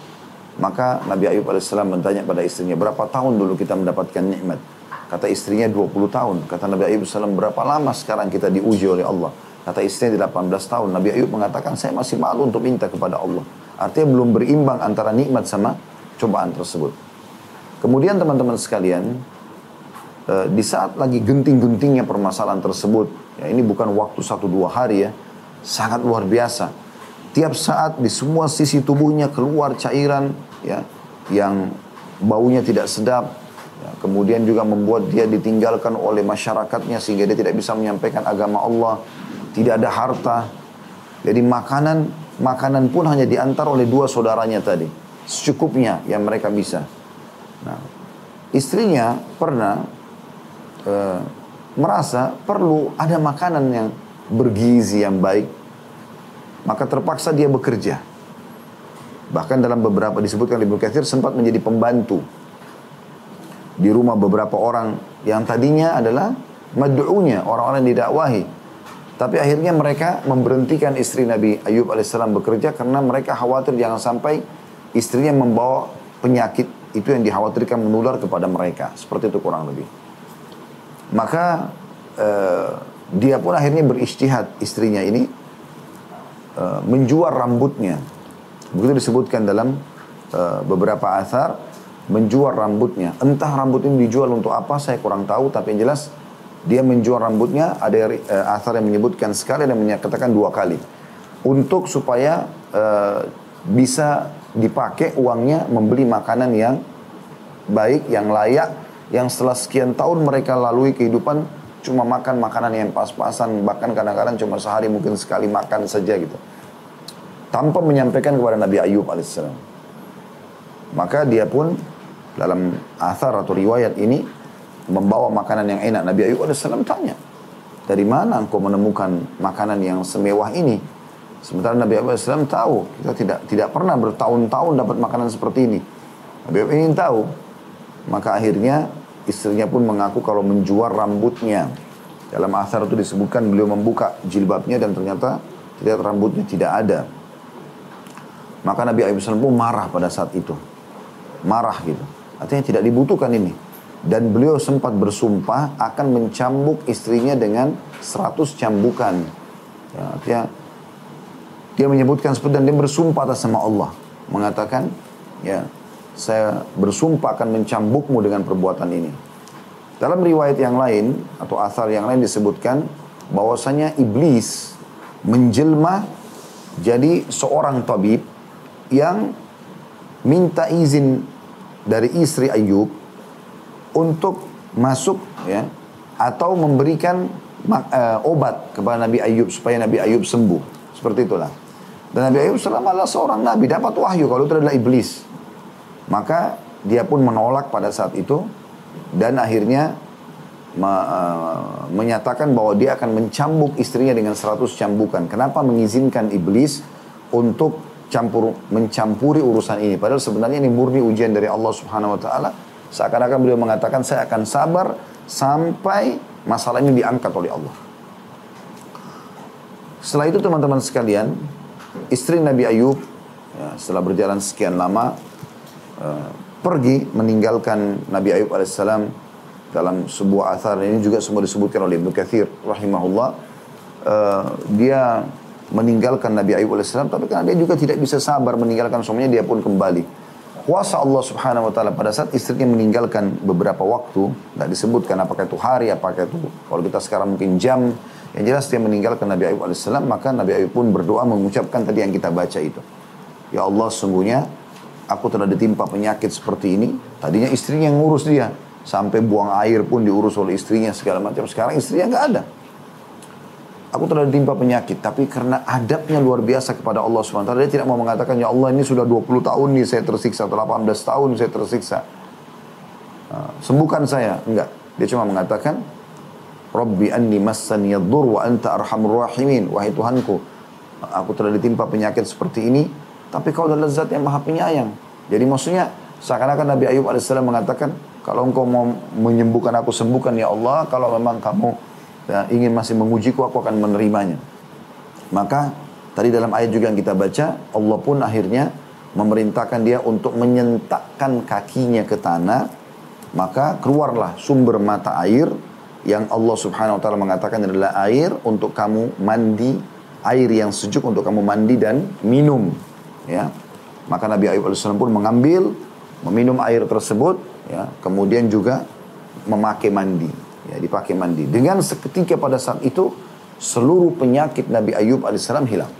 Maka Nabi Ayub AS bertanya pada istrinya, berapa tahun dulu kita mendapatkan nikmat? Kata istrinya 20 tahun. Kata Nabi Ayub AS, berapa lama sekarang kita diuji oleh Allah? Kata istrinya 18 tahun. Nabi Ayub mengatakan saya masih malu untuk minta kepada Allah. Artinya belum berimbang antara nikmat sama cobaan tersebut. Kemudian teman-teman sekalian, eh, di saat lagi genting-gentingnya permasalahan tersebut, ya ini bukan waktu satu dua hari ya, sangat luar biasa. Tiap saat di semua sisi tubuhnya keluar cairan ya yang baunya tidak sedap, ya, kemudian juga membuat dia ditinggalkan oleh masyarakatnya sehingga dia tidak bisa menyampaikan agama Allah tidak ada harta. Jadi makanan makanan pun hanya diantar oleh dua saudaranya tadi. Secukupnya yang mereka bisa. Nah, istrinya pernah uh, merasa perlu ada makanan yang bergizi yang baik, maka terpaksa dia bekerja. Bahkan dalam beberapa disebutkan Ibnu Katsir sempat menjadi pembantu di rumah beberapa orang yang tadinya adalah mad'unya, orang-orang yang didakwahi. Tapi akhirnya mereka memberhentikan istri Nabi Ayub alaihissalam bekerja karena mereka khawatir jangan sampai istrinya membawa penyakit itu yang dikhawatirkan menular kepada mereka. Seperti itu kurang lebih. Maka uh, dia pun akhirnya beristihad istrinya ini uh, menjual rambutnya. Begitu disebutkan dalam uh, beberapa asar menjual rambutnya. Entah rambut ini dijual untuk apa saya kurang tahu tapi yang jelas dia menjual rambutnya ada uh, asar yang menyebutkan sekali dan menyatakan dua kali. Untuk supaya uh, bisa dipakai uangnya membeli makanan yang baik yang layak yang setelah sekian tahun mereka lalui kehidupan cuma makan makanan yang pas-pasan bahkan kadang-kadang cuma sehari mungkin sekali makan saja gitu. Tanpa menyampaikan kepada Nabi Ayub alaihissalam. Maka dia pun dalam asar atau riwayat ini membawa makanan yang enak. Nabi Ayub AS tanya, dari mana engkau menemukan makanan yang semewah ini? Sementara Nabi Ayub AS tahu, kita tidak tidak pernah bertahun-tahun dapat makanan seperti ini. Nabi Ayub ingin tahu, maka akhirnya istrinya pun mengaku kalau menjual rambutnya. Dalam asar itu disebutkan beliau membuka jilbabnya dan ternyata tidak rambutnya tidak ada. Maka Nabi Ayub AS pun marah pada saat itu. Marah gitu. Artinya tidak dibutuhkan ini dan beliau sempat bersumpah akan mencambuk istrinya dengan 100 cambukan. Ya, artinya dia menyebutkan seperti dan dia bersumpah atas nama Allah mengatakan ya saya bersumpah akan mencambukmu dengan perbuatan ini. Dalam riwayat yang lain atau asal yang lain disebutkan bahwasanya iblis menjelma jadi seorang tabib yang minta izin dari istri Ayub untuk masuk ya atau memberikan uh, obat kepada Nabi Ayub supaya Nabi Ayub sembuh. Seperti itulah. Dan Nabi Ayub selama adalah seorang nabi dapat wahyu kalau itu adalah iblis. Maka dia pun menolak pada saat itu dan akhirnya me, uh, menyatakan bahwa dia akan mencambuk istrinya dengan 100 cambukan. Kenapa mengizinkan iblis untuk campur mencampuri urusan ini? Padahal sebenarnya ini murni ujian dari Allah Subhanahu wa taala Seakan-akan beliau mengatakan saya akan sabar sampai masalah ini diangkat oleh Allah. Setelah itu teman-teman sekalian, istri Nabi Ayub ya, setelah berjalan sekian lama uh, pergi meninggalkan Nabi Ayub alaihissalam dalam sebuah athar ini juga semua disebutkan oleh Ibnu Katsir rahimahullah. Uh, dia meninggalkan Nabi Ayub alaihissalam tapi karena dia juga tidak bisa sabar meninggalkan suaminya dia pun kembali kuasa Allah Subhanahu wa taala pada saat istrinya meninggalkan beberapa waktu, tidak disebutkan apakah itu hari, apakah itu kalau kita sekarang mungkin jam, yang jelas dia meninggalkan Nabi Ayub alaihissalam, maka Nabi Ayub pun berdoa mengucapkan tadi yang kita baca itu. Ya Allah, sungguhnya aku telah ditimpa penyakit seperti ini. Tadinya istrinya yang ngurus dia, sampai buang air pun diurus oleh istrinya segala macam. Sekarang istrinya nggak ada. Aku telah ditimpa penyakit, tapi karena adabnya luar biasa kepada Allah SWT, dia tidak mau mengatakan, Ya Allah ini sudah 20 tahun nih saya tersiksa, atau 18 tahun saya tersiksa. Uh, sembuhkan saya. Enggak. Dia cuma mengatakan, Rabbi anni massani yadur wa anta arhamur rahimin. Wahai Tuhanku, aku telah ditimpa penyakit seperti ini, tapi kau adalah zat yang maha penyayang. Jadi maksudnya, seakan-akan Nabi Ayub AS mengatakan, kalau engkau mau menyembuhkan aku, sembuhkan ya Allah. Kalau memang kamu ya, ingin masih mengujiku, aku akan menerimanya. Maka tadi dalam ayat juga yang kita baca, Allah pun akhirnya memerintahkan dia untuk menyentakkan kakinya ke tanah, maka keluarlah sumber mata air yang Allah Subhanahu wa taala mengatakan adalah air untuk kamu mandi, air yang sejuk untuk kamu mandi dan minum, ya. Maka Nabi Ayub alaihissalam pun mengambil, meminum air tersebut, ya, kemudian juga memakai mandi ya dipakai mandi. Dengan seketika pada saat itu seluruh penyakit Nabi Ayub alaihissalam hilang.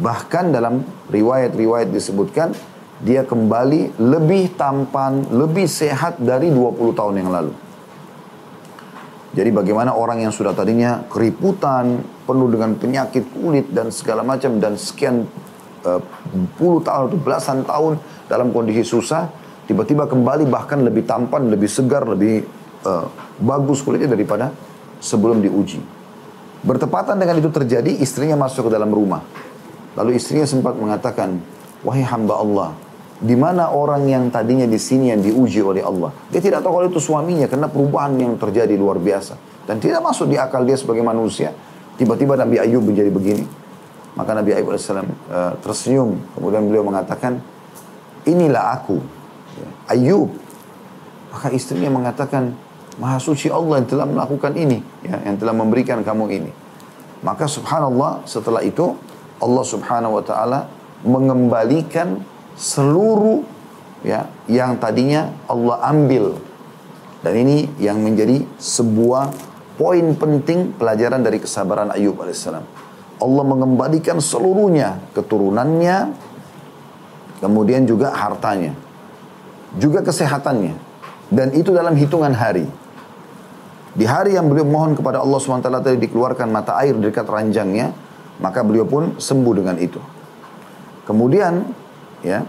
Bahkan dalam riwayat-riwayat disebutkan dia kembali lebih tampan, lebih sehat dari 20 tahun yang lalu. Jadi bagaimana orang yang sudah tadinya keriputan, penuh dengan penyakit kulit dan segala macam dan sekian uh, puluh tahun atau belasan tahun dalam kondisi susah, tiba-tiba kembali bahkan lebih tampan, lebih segar, lebih uh, bagus kulitnya daripada sebelum diuji. Bertepatan dengan itu terjadi, istrinya masuk ke dalam rumah. Lalu istrinya sempat mengatakan, wahai hamba Allah, di mana orang yang tadinya di sini yang diuji oleh Allah? Dia tidak tahu kalau itu suaminya karena perubahan yang terjadi luar biasa dan tidak masuk di akal dia sebagai manusia. Tiba-tiba Nabi Ayub menjadi begini. Maka Nabi Ayub AS uh, eh, tersenyum. Kemudian beliau mengatakan, inilah aku. Ya, Ayub. Maka istrinya mengatakan, Maha suci Allah yang telah melakukan ini. Ya, yang telah memberikan kamu ini. Maka subhanallah setelah itu Allah subhanahu wa ta'ala mengembalikan seluruh ya yang tadinya Allah ambil dan ini yang menjadi sebuah poin penting pelajaran dari kesabaran Ayub alaihissalam. Allah mengembalikan seluruhnya, keturunannya, kemudian juga hartanya, juga kesehatannya. Dan itu dalam hitungan hari. Di hari yang beliau mohon kepada Allah SWT tadi dikeluarkan mata air dekat ranjangnya, maka beliau pun sembuh dengan itu. Kemudian, ya,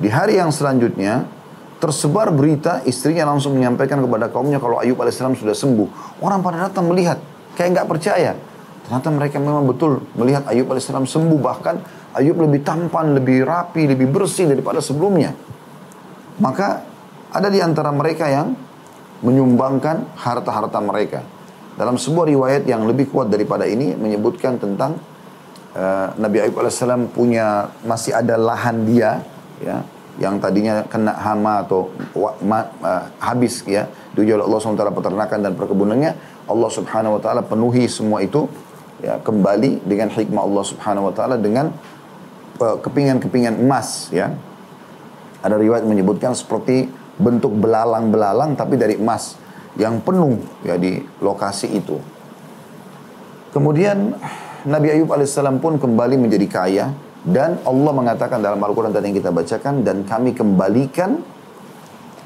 di hari yang selanjutnya, tersebar berita istrinya langsung menyampaikan kepada kaumnya kalau Ayub alaihissalam sudah sembuh. Orang pada datang melihat, kayak nggak percaya. Ternyata mereka memang betul melihat Ayub alaihissalam sembuh bahkan Ayub lebih tampan, lebih rapi, lebih bersih daripada sebelumnya. Maka ada di antara mereka yang menyumbangkan harta-harta mereka. Dalam sebuah riwayat yang lebih kuat daripada ini menyebutkan tentang uh, Nabi Ayub alaihissalam punya masih ada lahan dia, ya yang tadinya kena hama atau uh, habis ya. Oleh Allah SWT peternakan dan perkebunannya. Allah Subhanahu Wa Taala penuhi semua itu ya kembali dengan hikmah Allah Subhanahu Wa Taala dengan uh, kepingan-kepingan emas ya. Ada riwayat menyebutkan seperti bentuk belalang-belalang tapi dari emas yang penuh ya di lokasi itu kemudian Nabi Ayub alaihissalam pun kembali menjadi kaya dan Allah mengatakan dalam Al-Quran tadi yang kita bacakan, dan kami kembalikan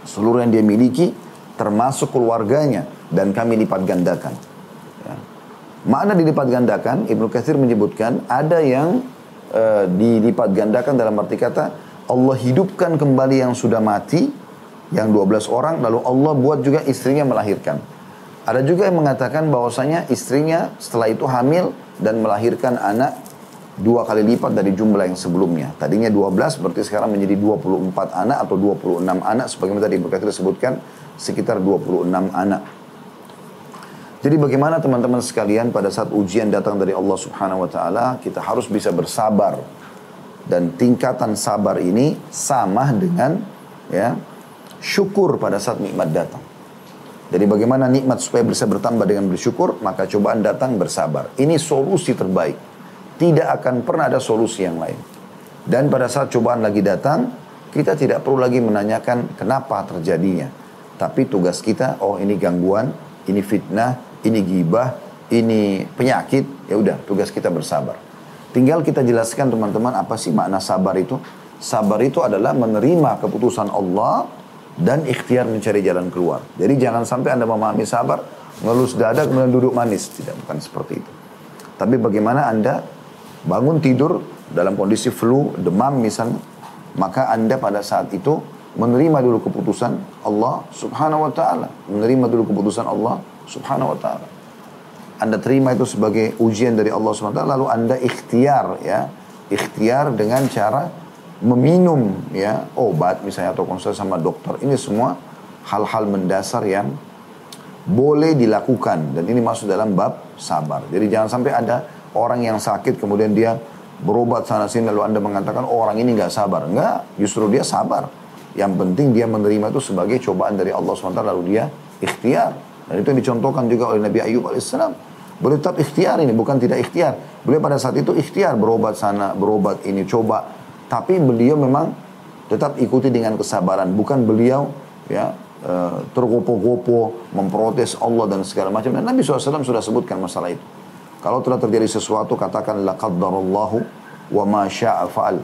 seluruh yang dia miliki, termasuk keluarganya, dan kami lipat gandakan. Ya. Makna dilipat gandakan, Ibnu Katsir menyebutkan, ada yang uh, dilipat gandakan dalam arti kata, Allah hidupkan kembali yang sudah mati, yang 12 orang, lalu Allah buat juga istrinya melahirkan. Ada juga yang mengatakan bahwasanya istrinya setelah itu hamil dan melahirkan anak dua kali lipat dari jumlah yang sebelumnya. Tadinya 12 berarti sekarang menjadi 24 anak atau 26 anak sebagaimana tadi berkata disebutkan sekitar 26 anak. Jadi bagaimana teman-teman sekalian pada saat ujian datang dari Allah Subhanahu wa taala, kita harus bisa bersabar. Dan tingkatan sabar ini sama dengan ya syukur pada saat nikmat datang. Jadi bagaimana nikmat supaya bisa bertambah dengan bersyukur, maka cobaan datang bersabar. Ini solusi terbaik tidak akan pernah ada solusi yang lain. Dan pada saat cobaan lagi datang, kita tidak perlu lagi menanyakan kenapa terjadinya. Tapi tugas kita, oh ini gangguan, ini fitnah, ini gibah, ini penyakit, ya udah tugas kita bersabar. Tinggal kita jelaskan teman-teman apa sih makna sabar itu. Sabar itu adalah menerima keputusan Allah dan ikhtiar mencari jalan keluar. Jadi jangan sampai Anda memahami sabar, ngelus dada kemudian duduk manis. Tidak, bukan seperti itu. Tapi bagaimana Anda bangun tidur dalam kondisi flu, demam misalnya, maka Anda pada saat itu menerima dulu keputusan Allah subhanahu wa ta'ala. Menerima dulu keputusan Allah subhanahu wa ta'ala. Anda terima itu sebagai ujian dari Allah subhanahu wa ta'ala, lalu Anda ikhtiar ya. Ikhtiar dengan cara meminum ya obat misalnya atau konsul sama dokter. Ini semua hal-hal mendasar yang boleh dilakukan. Dan ini masuk dalam bab sabar. Jadi jangan sampai ada orang yang sakit kemudian dia berobat sana sini lalu anda mengatakan oh, orang ini nggak sabar. Nggak justru dia sabar. Yang penting dia menerima itu sebagai cobaan dari Allah SWT lalu dia ikhtiar. Dan itu yang dicontohkan juga oleh Nabi Ayub alaihissalam beliau tetap ikhtiar ini bukan tidak ikhtiar. Beliau pada saat itu ikhtiar berobat sana berobat ini coba tapi beliau memang tetap ikuti dengan kesabaran. Bukan beliau ya uh, tergopo-gopo memprotes Allah dan segala macam. Dan Nabi SAW sudah sebutkan masalah itu. Kalau telah terjadi sesuatu katakan laqaddarallahu wa ma syaa fa'al.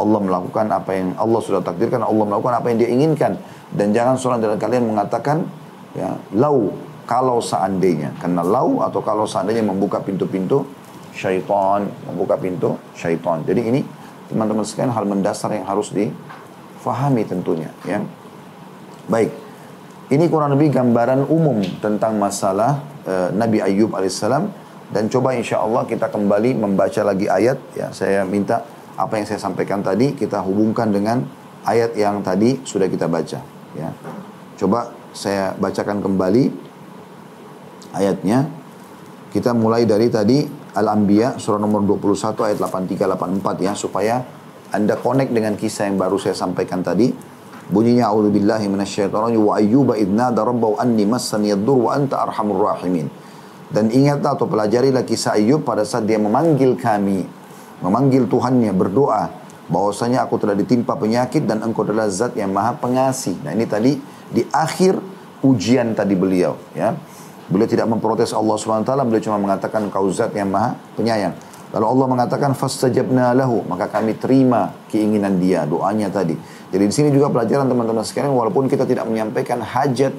Allah melakukan apa yang Allah sudah takdirkan, Allah melakukan apa yang dia inginkan. Dan jangan seorang dari kalian mengatakan ya lau kalau seandainya. Karena lau atau kalau seandainya membuka pintu-pintu syaitan, membuka pintu syaitan. Jadi ini teman-teman sekalian hal mendasar yang harus di fahami tentunya ya. Baik. Ini kurang lebih gambaran umum tentang masalah uh, Nabi Ayub alaihissalam dan coba insya Allah kita kembali membaca lagi ayat ya saya minta apa yang saya sampaikan tadi kita hubungkan dengan ayat yang tadi sudah kita baca ya coba saya bacakan kembali ayatnya kita mulai dari tadi Al-Anbiya surah nomor 21 ayat 83 84 ya supaya Anda connect dengan kisah yang baru saya sampaikan tadi bunyinya a'udzubillahi minasyaitonir wa ayyuba idnada rabbahu anni massani yadur wa anta arhamur rahimin dan ingatlah atau pelajarilah kisah Ayub pada saat dia memanggil kami, memanggil Tuhannya, berdoa bahwasanya aku telah ditimpa penyakit dan engkau adalah zat yang maha pengasih. Nah ini tadi di akhir ujian tadi beliau ya. Beliau tidak memprotes Allah SWT, beliau cuma mengatakan kau zat yang maha penyayang. Lalu Allah mengatakan fastajabna lahu, maka kami terima keinginan dia, doanya tadi. Jadi di sini juga pelajaran teman-teman sekalian walaupun kita tidak menyampaikan hajat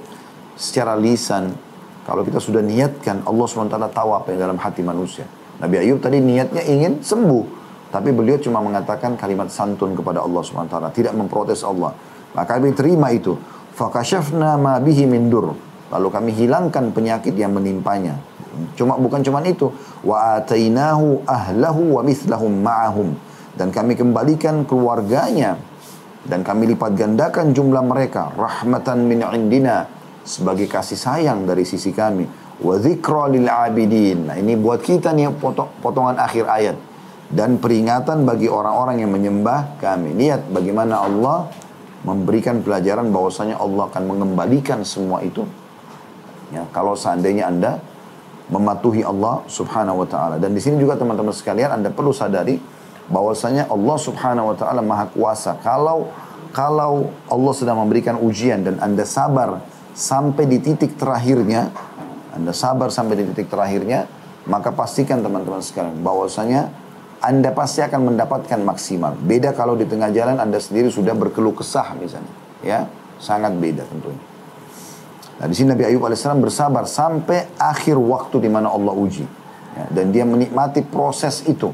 secara lisan, kalau kita sudah niatkan, Allah SWT tahu apa yang dalam hati manusia. Nabi Ayub tadi niatnya ingin sembuh. Tapi beliau cuma mengatakan kalimat santun kepada Allah SWT. Tidak memprotes Allah. Maka kami terima itu. Fakashafna ma bihi mindur. Lalu kami hilangkan penyakit yang menimpanya. Cuma bukan cuma itu. Wa atainahu ahlahu wa mithlahum ma'ahum. Dan kami kembalikan keluarganya. Dan kami lipat gandakan jumlah mereka. Rahmatan min indina sebagai kasih sayang dari sisi kami. Wa dzikra lil abidin. Nah, ini buat kita nih potongan akhir ayat dan peringatan bagi orang-orang yang menyembah kami. Lihat bagaimana Allah memberikan pelajaran bahwasanya Allah akan mengembalikan semua itu. Ya, kalau seandainya Anda mematuhi Allah Subhanahu wa taala. Dan di sini juga teman-teman sekalian Anda perlu sadari bahwasanya Allah Subhanahu wa taala Maha Kuasa. Kalau kalau Allah sedang memberikan ujian dan Anda sabar sampai di titik terakhirnya, Anda sabar sampai di titik terakhirnya, maka pastikan teman-teman sekalian bahwasanya Anda pasti akan mendapatkan maksimal. Beda kalau di tengah jalan Anda sendiri sudah berkeluh kesah misalnya, ya sangat beda tentunya. Nah di sini Nabi Ayub alaihissalam bersabar sampai akhir waktu di mana Allah uji, ya, dan dia menikmati proses itu.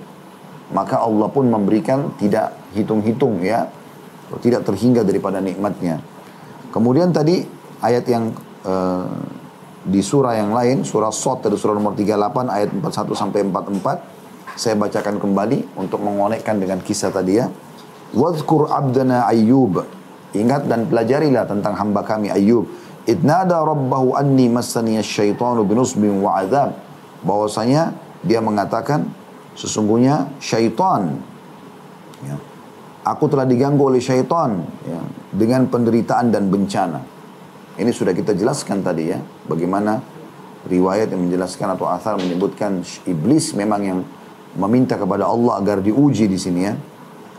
Maka Allah pun memberikan tidak hitung-hitung ya, tidak terhingga daripada nikmatnya. Kemudian tadi ayat yang uh, di surah yang lain, surah Sot dari surah nomor 38 ayat 41 sampai 44. Saya bacakan kembali untuk mengonekkan dengan kisah tadi ya. Wadhkur abdana Ayyub. Ingat dan pelajarilah tentang hamba kami Ayyub. Idnada rabbahu anni massaniya syaitanu binusbin wa azab. Bahwasanya dia mengatakan sesungguhnya syaitan ya, aku telah diganggu oleh syaitan ya, dengan penderitaan dan bencana. Ini sudah kita jelaskan tadi ya, bagaimana riwayat yang menjelaskan atau asal menyebutkan iblis memang yang meminta kepada Allah agar diuji di sini ya.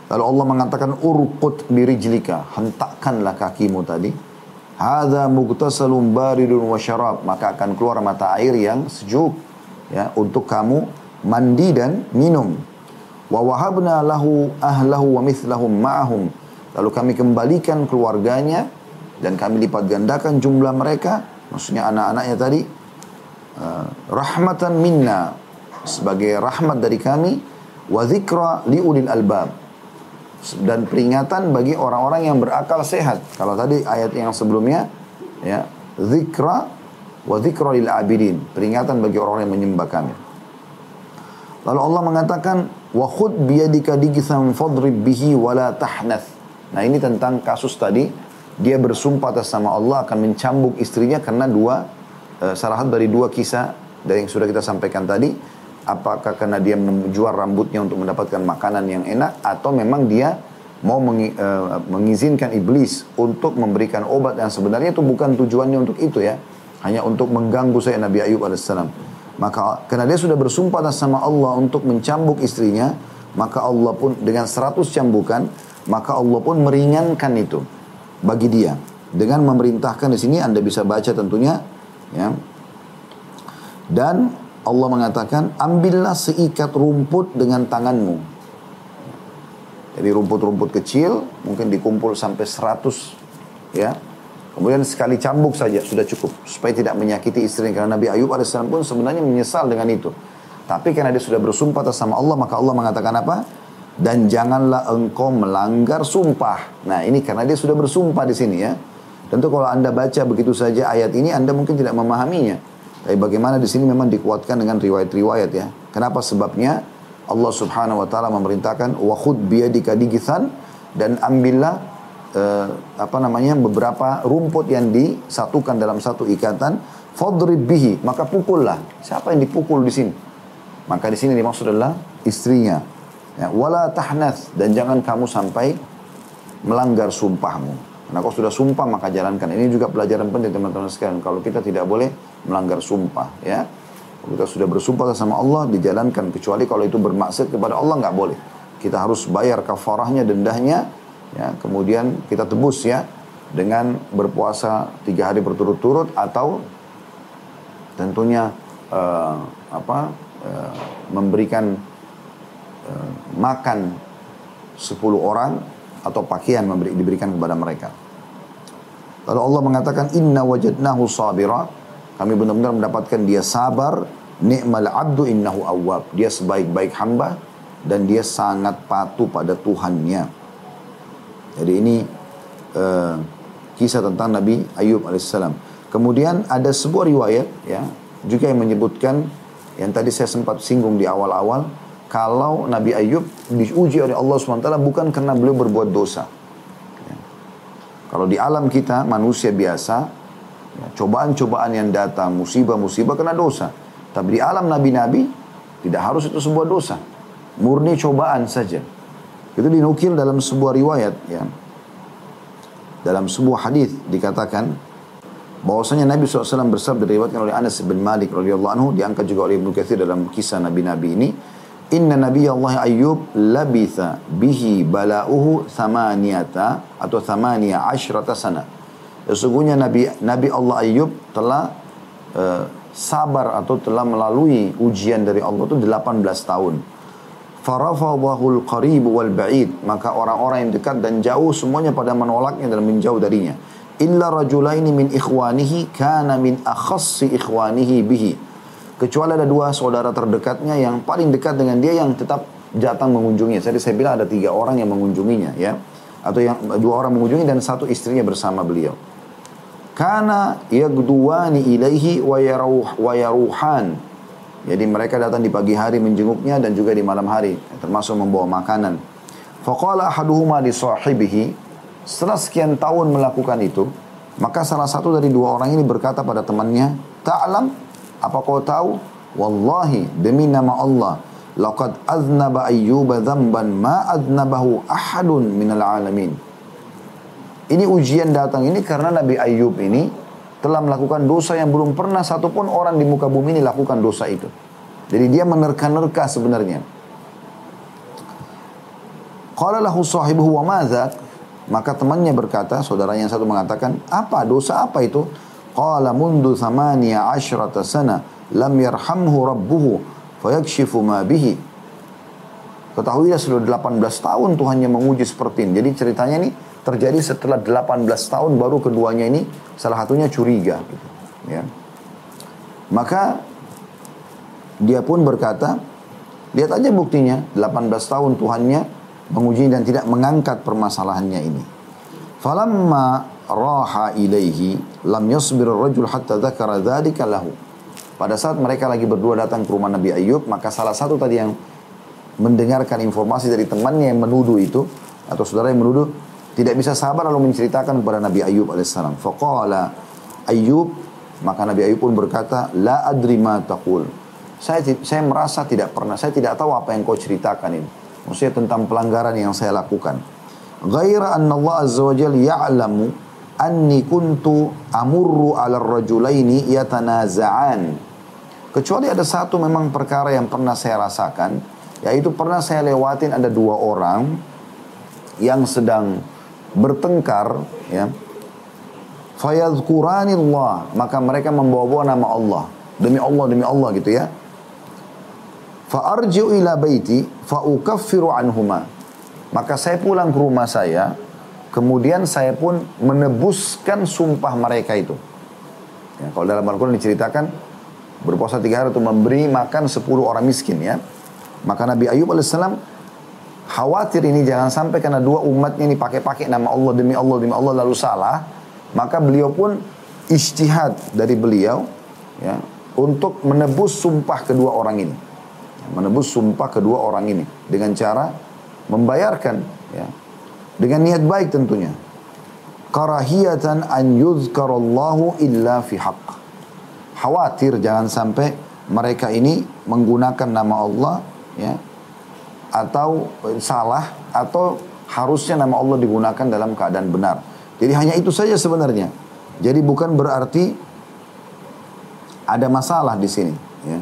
Lalu Allah mengatakan urqut birijlika, hentakkanlah kakimu tadi. Hadza mugtasalun baridun wa syarab, maka akan keluar mata air yang sejuk ya untuk kamu mandi dan minum. Wa wahabna lahu ahlahu wa mithlahum ma'ahum. Lalu kami kembalikan keluarganya dan kami lipat gandakan jumlah mereka maksudnya anak-anaknya tadi uh, rahmatan minna sebagai rahmat dari kami wa dzikra liulil albab dan peringatan bagi orang-orang yang berakal sehat. Kalau tadi ayat yang sebelumnya ya dzikra wa dzikra lil abidin. Peringatan bagi orang-orang yang menyembah kami lalu Allah mengatakan wa khud biyadika digisan fadrib bihi wala tahnath. Nah ini tentang kasus tadi dia bersumpah atas nama Allah akan mencambuk istrinya karena dua uh, salah satu dari dua kisah dari yang sudah kita sampaikan tadi apakah karena dia menjual rambutnya untuk mendapatkan makanan yang enak atau memang dia mau mengi, uh, mengizinkan iblis untuk memberikan obat yang sebenarnya itu bukan tujuannya untuk itu ya hanya untuk mengganggu saya Nabi Ayub alaihissalam maka karena dia sudah bersumpah atas nama Allah untuk mencambuk istrinya maka Allah pun dengan seratus cambukan maka Allah pun meringankan itu bagi dia. Dengan memerintahkan di sini Anda bisa baca tentunya ya. Dan Allah mengatakan, ambillah seikat rumput dengan tanganmu. Jadi rumput-rumput kecil mungkin dikumpul sampai 100 ya. Kemudian sekali cambuk saja sudah cukup supaya tidak menyakiti istrinya karena Nabi Ayub AS pun sebenarnya menyesal dengan itu. Tapi karena dia sudah bersumpah atas sama Allah maka Allah mengatakan apa? dan janganlah engkau melanggar sumpah. Nah ini karena dia sudah bersumpah di sini ya. Tentu kalau anda baca begitu saja ayat ini anda mungkin tidak memahaminya. Tapi bagaimana di sini memang dikuatkan dengan riwayat-riwayat ya. Kenapa sebabnya Allah Subhanahu wa taala memerintahkan wa khud biyadika digithan dan ambillah uh, apa namanya beberapa rumput yang disatukan dalam satu ikatan fadrib bihi maka pukullah. Siapa yang dipukul di sini? Maka di sini dimaksud adalah istrinya Ya, wala tahnath dan jangan kamu sampai melanggar sumpahmu. Karena kau sudah sumpah maka jalankan. Ini juga pelajaran penting teman-teman sekalian. Kalau kita tidak boleh melanggar sumpah, ya. Kalau kita sudah bersumpah sama Allah dijalankan kecuali kalau itu bermaksud kepada Allah nggak boleh. Kita harus bayar kafarahnya, dendahnya, ya. Kemudian kita tebus ya dengan berpuasa tiga hari berturut-turut atau tentunya uh, apa uh, memberikan Eh, makan 10 orang atau pakaian memberi, diberikan kepada mereka. Lalu Allah mengatakan inna wajadnahu sabira kami benar-benar mendapatkan dia sabar ni'mal abdu innahu awwab dia sebaik-baik hamba dan dia sangat patuh pada Tuhannya. Jadi ini uh, kisah tentang Nabi Ayub alaihissalam. Kemudian ada sebuah riwayat ya juga yang menyebutkan yang tadi saya sempat singgung di awal-awal kalau Nabi Ayub diuji oleh Allah SWT bukan karena beliau berbuat dosa. Ya. Kalau di alam kita manusia biasa, ya, cobaan-cobaan yang datang, musibah-musibah kena dosa. Tapi di alam Nabi-Nabi tidak harus itu sebuah dosa. Murni cobaan saja. Itu dinukil dalam sebuah riwayat ya. Dalam sebuah hadis dikatakan bahwasanya Nabi SAW bersabda diriwayatkan oleh Anas bin Malik radhiyallahu anhu diangkat juga oleh Ibnu Katsir dalam kisah Nabi-Nabi ini Inna Nabi Allah Ayyub labitha bihi bala'uhu thamaniyata atau thamaniya ashrata sana. Sesungguhnya Nabi Nabi Allah Ayyub telah uh, sabar atau telah melalui ujian dari Allah itu 18 tahun. Farafadahul qarib wal ba'id. Maka orang-orang yang dekat dan jauh semuanya pada menolaknya dan menjauh darinya. Illa rajulaini min ikhwanihi kana min akhassi ikhwanihi bihi Kecuali ada dua saudara terdekatnya yang paling dekat dengan dia yang tetap datang mengunjungi. Jadi saya bilang ada tiga orang yang mengunjunginya ya. Atau yang dua orang mengunjungi dan satu istrinya bersama beliau. Karena yagduwani ilaihi wa yaruhan. Jadi mereka datang di pagi hari menjenguknya dan juga di malam hari. Termasuk membawa makanan. Faqala ahaduhuma li sahibihi. Setelah sekian tahun melakukan itu. Maka salah satu dari dua orang ini berkata pada temannya. Ta'lam apa kau tahu? Wallahi demi nama Allah. Laqad aznaba ayyuba dhanban ma aznabahu ahadun minal alamin. Ini ujian datang ini karena Nabi Ayub ini telah melakukan dosa yang belum pernah satupun orang di muka bumi ini lakukan dosa itu. Jadi dia menerka-nerka sebenarnya. Qala lahu sahibuhu wa? Maka temannya berkata, saudaranya yang satu mengatakan, apa dosa apa itu? Qala mundu thamaniya ashrata sana lam yarhamhu rabbuhu fayakshifu ma bihi. Ketahuilah sudah 18 tahun Tuhannya menguji seperti ini. Jadi ceritanya ini terjadi setelah 18 tahun baru keduanya ini salah satunya curiga. Gitu. Ya. Maka dia pun berkata, lihat aja buktinya 18 tahun Tuhannya menguji dan tidak mengangkat permasalahannya ini. Falamma raha ilaihi lam yasbir rajul hatta dzakara dzalika lahu. Pada saat mereka lagi berdua datang ke rumah Nabi Ayub, maka salah satu tadi yang mendengarkan informasi dari temannya yang menuduh itu atau saudara yang menuduh tidak bisa sabar lalu menceritakan kepada Nabi Ayub alaihissalam. Faqala Ayub maka Nabi Ayub pun berkata, La adri ma taqul. Saya, saya merasa tidak pernah, saya tidak tahu apa yang kau ceritakan ini. Maksudnya tentang pelanggaran yang saya lakukan. Ghaira anna Allah azza wa jalla ya'lamu anni kuntu amurru ala rajulaini yatanaza'an. Kecuali ada satu memang perkara yang pernah saya rasakan, yaitu pernah saya lewatin ada dua orang yang sedang bertengkar, ya. Fayadhkurani Allah, maka mereka membawa-bawa nama Allah. Demi Allah, demi Allah gitu ya. Fa'arji'u ila baiti fa'ukaffiru anhuma. Maka saya pulang ke rumah saya, Kemudian saya pun menebuskan sumpah mereka itu. Ya, kalau dalam Al-Quran diceritakan, berpuasa tiga hari untuk memberi makan sepuluh orang miskin ya. Maka Nabi Ayub AS khawatir ini jangan sampai karena dua umatnya ini pakai-pakai nama Allah demi Allah demi Allah lalu salah, maka beliau pun istihad dari beliau ya untuk menebus sumpah kedua orang ini. Menebus sumpah kedua orang ini dengan cara membayarkan ya dengan niat baik tentunya. Karahiyatan an yuzkarallahu illa fi haqq. Khawatir jangan sampai mereka ini menggunakan nama Allah ya atau salah atau harusnya nama Allah digunakan dalam keadaan benar. Jadi hanya itu saja sebenarnya. Jadi bukan berarti ada masalah di sini. Ya.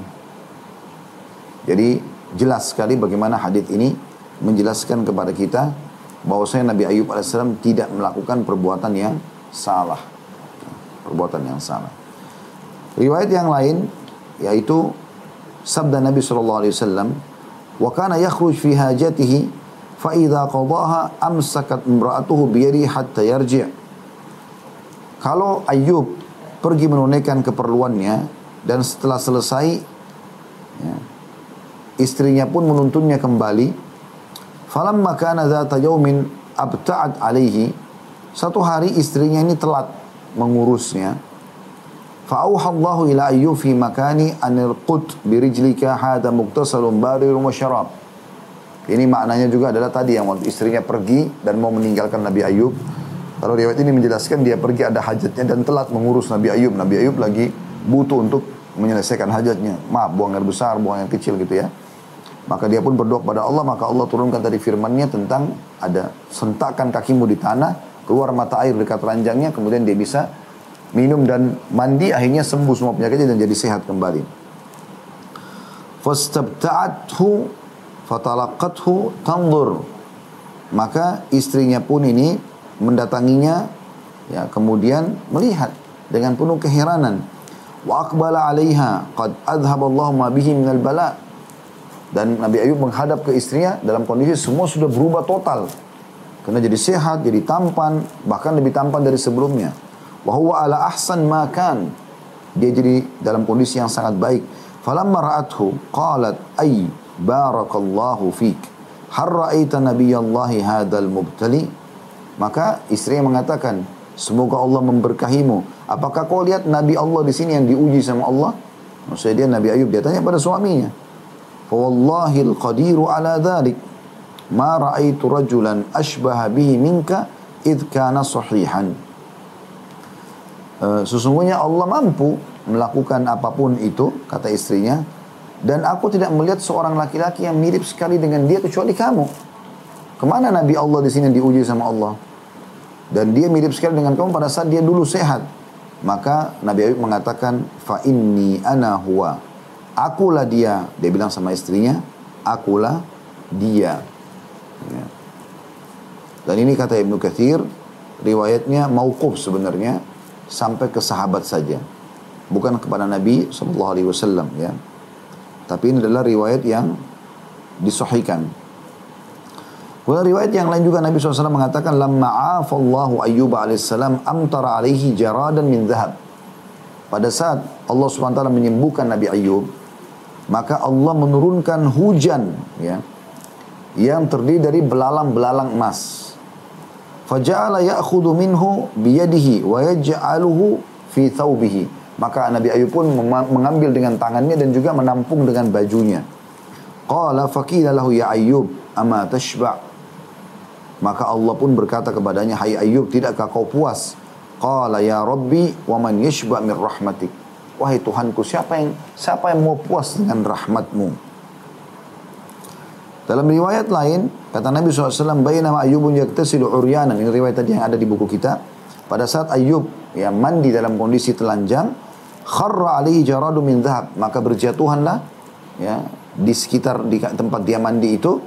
Jadi jelas sekali bagaimana hadis ini menjelaskan kepada kita bahwasanya Nabi Ayub alaihissalam tidak melakukan perbuatan yang salah. Perbuatan yang salah. Riwayat yang lain yaitu sabda Nabi sallallahu alaihi wasallam wa kana yakhruj fi hajatihi fa idza qadaha amsakat imra'atuhu bi hatta yarji' Kalau Ayub pergi menunaikan keperluannya dan setelah selesai ya, istrinya pun menuntunnya kembali Falam kana zata yaumin abta'at alaihi. Satu hari istrinya ini telat mengurusnya. Fa'auhallahu ila ayyufi makani anil qut birijlika hada muktasalun barirun wa syarab. Ini maknanya juga adalah tadi yang waktu istrinya pergi dan mau meninggalkan Nabi Ayub. Lalu riwayat ini menjelaskan dia pergi ada hajatnya dan telat mengurus Nabi Ayub. Nabi Ayub lagi butuh untuk menyelesaikan hajatnya. Maaf, buang air besar, buang air kecil gitu ya. Maka dia pun berdoa kepada Allah, maka Allah turunkan tadi firmannya tentang ada sentakan kakimu di tanah, keluar mata air dekat ranjangnya, kemudian dia bisa minum dan mandi akhirnya sembuh semua penyakitnya dan jadi sehat kembali. Fastabta'athu fatalaqathu tandur. Maka istrinya pun ini mendatanginya ya kemudian melihat dengan penuh keheranan. Wa aqbala 'alaiha qad adhaballahu ma bihi minal bala. Dan Nabi Ayub menghadap ke istrinya dalam kondisi semua sudah berubah total. Karena jadi sehat, jadi tampan, bahkan lebih tampan dari sebelumnya. Wahuwa ala ahsan makan. Dia jadi dalam kondisi yang sangat baik. Falamma ra'athu qalat ay barakallahu fik. Har ra'aita nabiyallahi hadal mubtali? Maka istri yang mengatakan, semoga Allah memberkahimu. Apakah kau lihat Nabi Allah di sini yang diuji sama Allah? Maksudnya dia Nabi Ayub dia tanya pada suaminya. Fawallahi al-qadiru ala dhalik. Ma ra'aitu rajulan ashbaha bihi minka idh kana sahihan. Sesungguhnya Allah mampu melakukan apa pun itu, kata istrinya. Dan aku tidak melihat seorang laki-laki yang mirip sekali dengan dia kecuali kamu. Ke mana Nabi Allah di sini diuji sama Allah? Dan dia mirip sekali dengan kamu pada saat dia dulu sehat. Maka Nabi Ayub mengatakan, Fa ana huwa. Akulah dia. Dia bilang sama istrinya, akulah dia. Ya. Dan ini kata Ibnu Kathir, riwayatnya mauquf sebenarnya sampai ke sahabat saja. Bukan kepada Nabi Shallallahu Alaihi Wasallam ya. Tapi ini adalah riwayat yang disahihkan. Kemudian riwayat yang lain juga Nabi SAW mengatakan lamma afallahu ayyub alaihissalam amtara alaihi jaradan min zahab. Pada saat Allah SWT menyembuhkan Nabi Ayub, maka Allah menurunkan hujan ya yang terdiri dari belalang-belalang emas. Faja'ala ya'khudhu minhu biyadihi wa yaj'aluhu fi thawbihi. Maka Nabi Ayub pun mengambil dengan tangannya dan juga menampung dengan bajunya. Qala faqila lahu ya Ayub ama tashba' Maka Allah pun berkata kepadanya, Hai Ayub, tidakkah kau puas? Qala ya Rabbi, wa man yashba' min rahmatik. Wahai Tuhanku, siapa yang siapa yang mau puas dengan rahmatmu? Dalam riwayat lain, kata Nabi SAW, Bainama Ayyubun yaktasilu uryanan. Ini riwayat tadi yang ada di buku kita. Pada saat Ayyub yang mandi dalam kondisi telanjang, kharra alaihi jaradu min dhahab. Maka berjatuhanlah ya, di sekitar di tempat dia mandi itu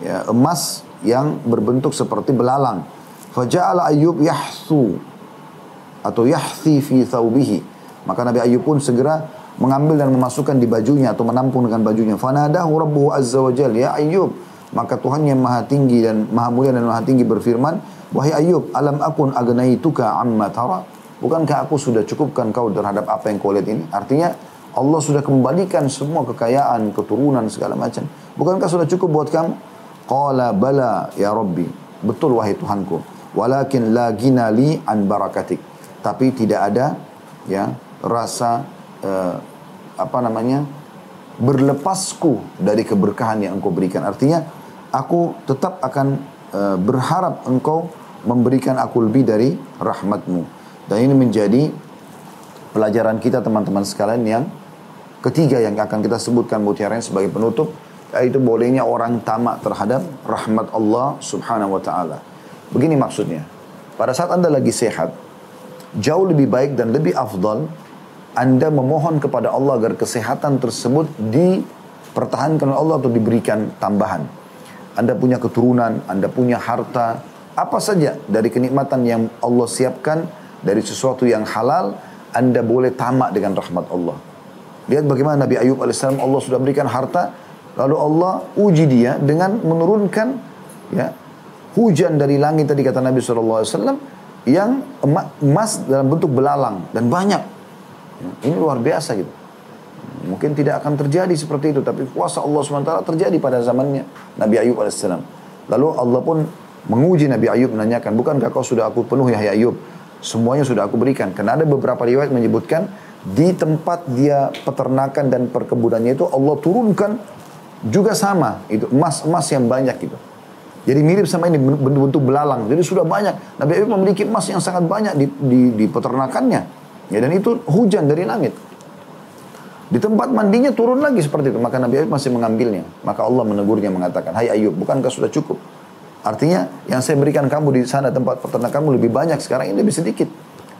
ya, emas yang berbentuk seperti belalang. Faja'ala Ayyub yahsu atau yahthi fi thawbihi. Maka Nabi Ayyub pun segera mengambil dan memasukkan di bajunya atau menampung dengan bajunya. Fanadahu rabbuhu azza wa jal, ya Ayyub. Maka Tuhan yang maha tinggi dan maha mulia dan maha tinggi berfirman, Wahai Ayyub, alam akun agnaituka amma tara? Bukankah aku sudah cukupkan kau terhadap apa yang kau lihat ini? Artinya, Allah sudah kembalikan semua kekayaan, keturunan, segala macam. Bukankah sudah cukup buat kamu? Qala bala ya Rabbi. Betul wahai Tuhanku. Walakin la gina li an barakatik. Tapi tidak ada ya rasa uh, apa namanya berlepasku dari keberkahan yang engkau berikan. Artinya aku tetap akan uh, berharap engkau memberikan aku lebih dari rahmatmu. Dan ini menjadi pelajaran kita teman-teman sekalian yang ketiga yang akan kita sebutkan mutiara sebagai penutup yaitu bolehnya orang tamak terhadap rahmat Allah subhanahu wa ta'ala. Begini maksudnya. Pada saat Anda lagi sehat, jauh lebih baik dan lebih afdal Anda memohon kepada Allah agar kesehatan tersebut dipertahankan oleh Allah atau diberikan tambahan. Anda punya keturunan, Anda punya harta, apa saja dari kenikmatan yang Allah siapkan dari sesuatu yang halal, Anda boleh tamak dengan rahmat Allah. Lihat bagaimana Nabi Ayub AS Allah sudah berikan harta, lalu Allah uji dia dengan menurunkan ya hujan dari langit tadi kata Nabi SAW yang emas dalam bentuk belalang dan banyak. Ini luar biasa gitu. Mungkin tidak akan terjadi seperti itu, tapi kuasa Allah SWT terjadi pada zamannya Nabi Ayub AS. Lalu Allah pun menguji Nabi Ayub menanyakan, bukankah kau sudah aku penuhi ya Ayub? Semuanya sudah aku berikan. Karena ada beberapa riwayat menyebutkan di tempat dia peternakan dan perkebunannya itu Allah turunkan juga sama itu emas-emas yang banyak itu. Jadi mirip sama ini bentuk-bentuk belalang. Jadi sudah banyak. Nabi Ayub memiliki emas yang sangat banyak di, di, di peternakannya. Ya, dan itu hujan dari langit. Di tempat mandinya turun lagi seperti itu. Maka Nabi Ayub masih mengambilnya. Maka Allah menegurnya mengatakan, Hai Ayub, bukankah sudah cukup? Artinya yang saya berikan kamu di sana tempat peternakanmu lebih banyak sekarang ini lebih sedikit.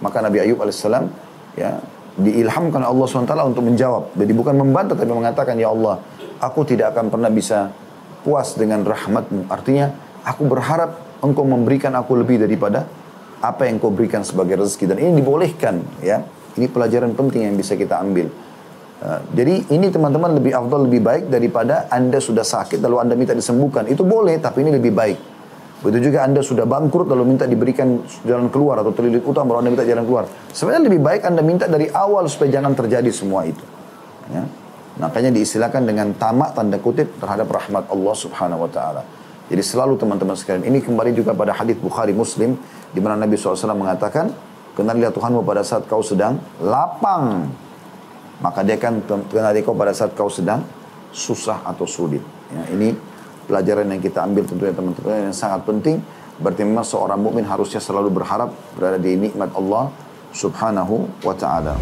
Maka Nabi Ayub alaihissalam ya diilhamkan Allah SWT untuk menjawab. Jadi bukan membantah tapi mengatakan ya Allah aku tidak akan pernah bisa puas dengan rahmatmu. Artinya aku berharap engkau memberikan aku lebih daripada apa yang kau berikan sebagai rezeki dan ini dibolehkan ya. Ini pelajaran penting yang bisa kita ambil. Uh, jadi ini teman-teman lebih afdal lebih baik daripada Anda sudah sakit lalu Anda minta disembuhkan. Itu boleh tapi ini lebih baik. Begitu juga Anda sudah bangkrut lalu minta diberikan jalan keluar atau terlilit utang baru Anda minta jalan keluar. Sebenarnya lebih baik Anda minta dari awal supaya jangan terjadi semua itu. Ya. Makanya diistilahkan dengan tamak tanda kutip terhadap rahmat Allah Subhanahu wa taala. Jadi selalu teman-teman sekalian ini kembali juga pada hadis Bukhari Muslim di mana Nabi SAW mengatakan, "Kenalilah Tuhanmu pada saat kau sedang lapang." Maka dia akan kenali kau pada saat kau sedang susah atau sulit. Ya, ini pelajaran yang kita ambil tentunya teman-teman yang sangat penting. Berarti memang seorang mukmin harusnya selalu berharap berada di nikmat Allah Subhanahu wa taala.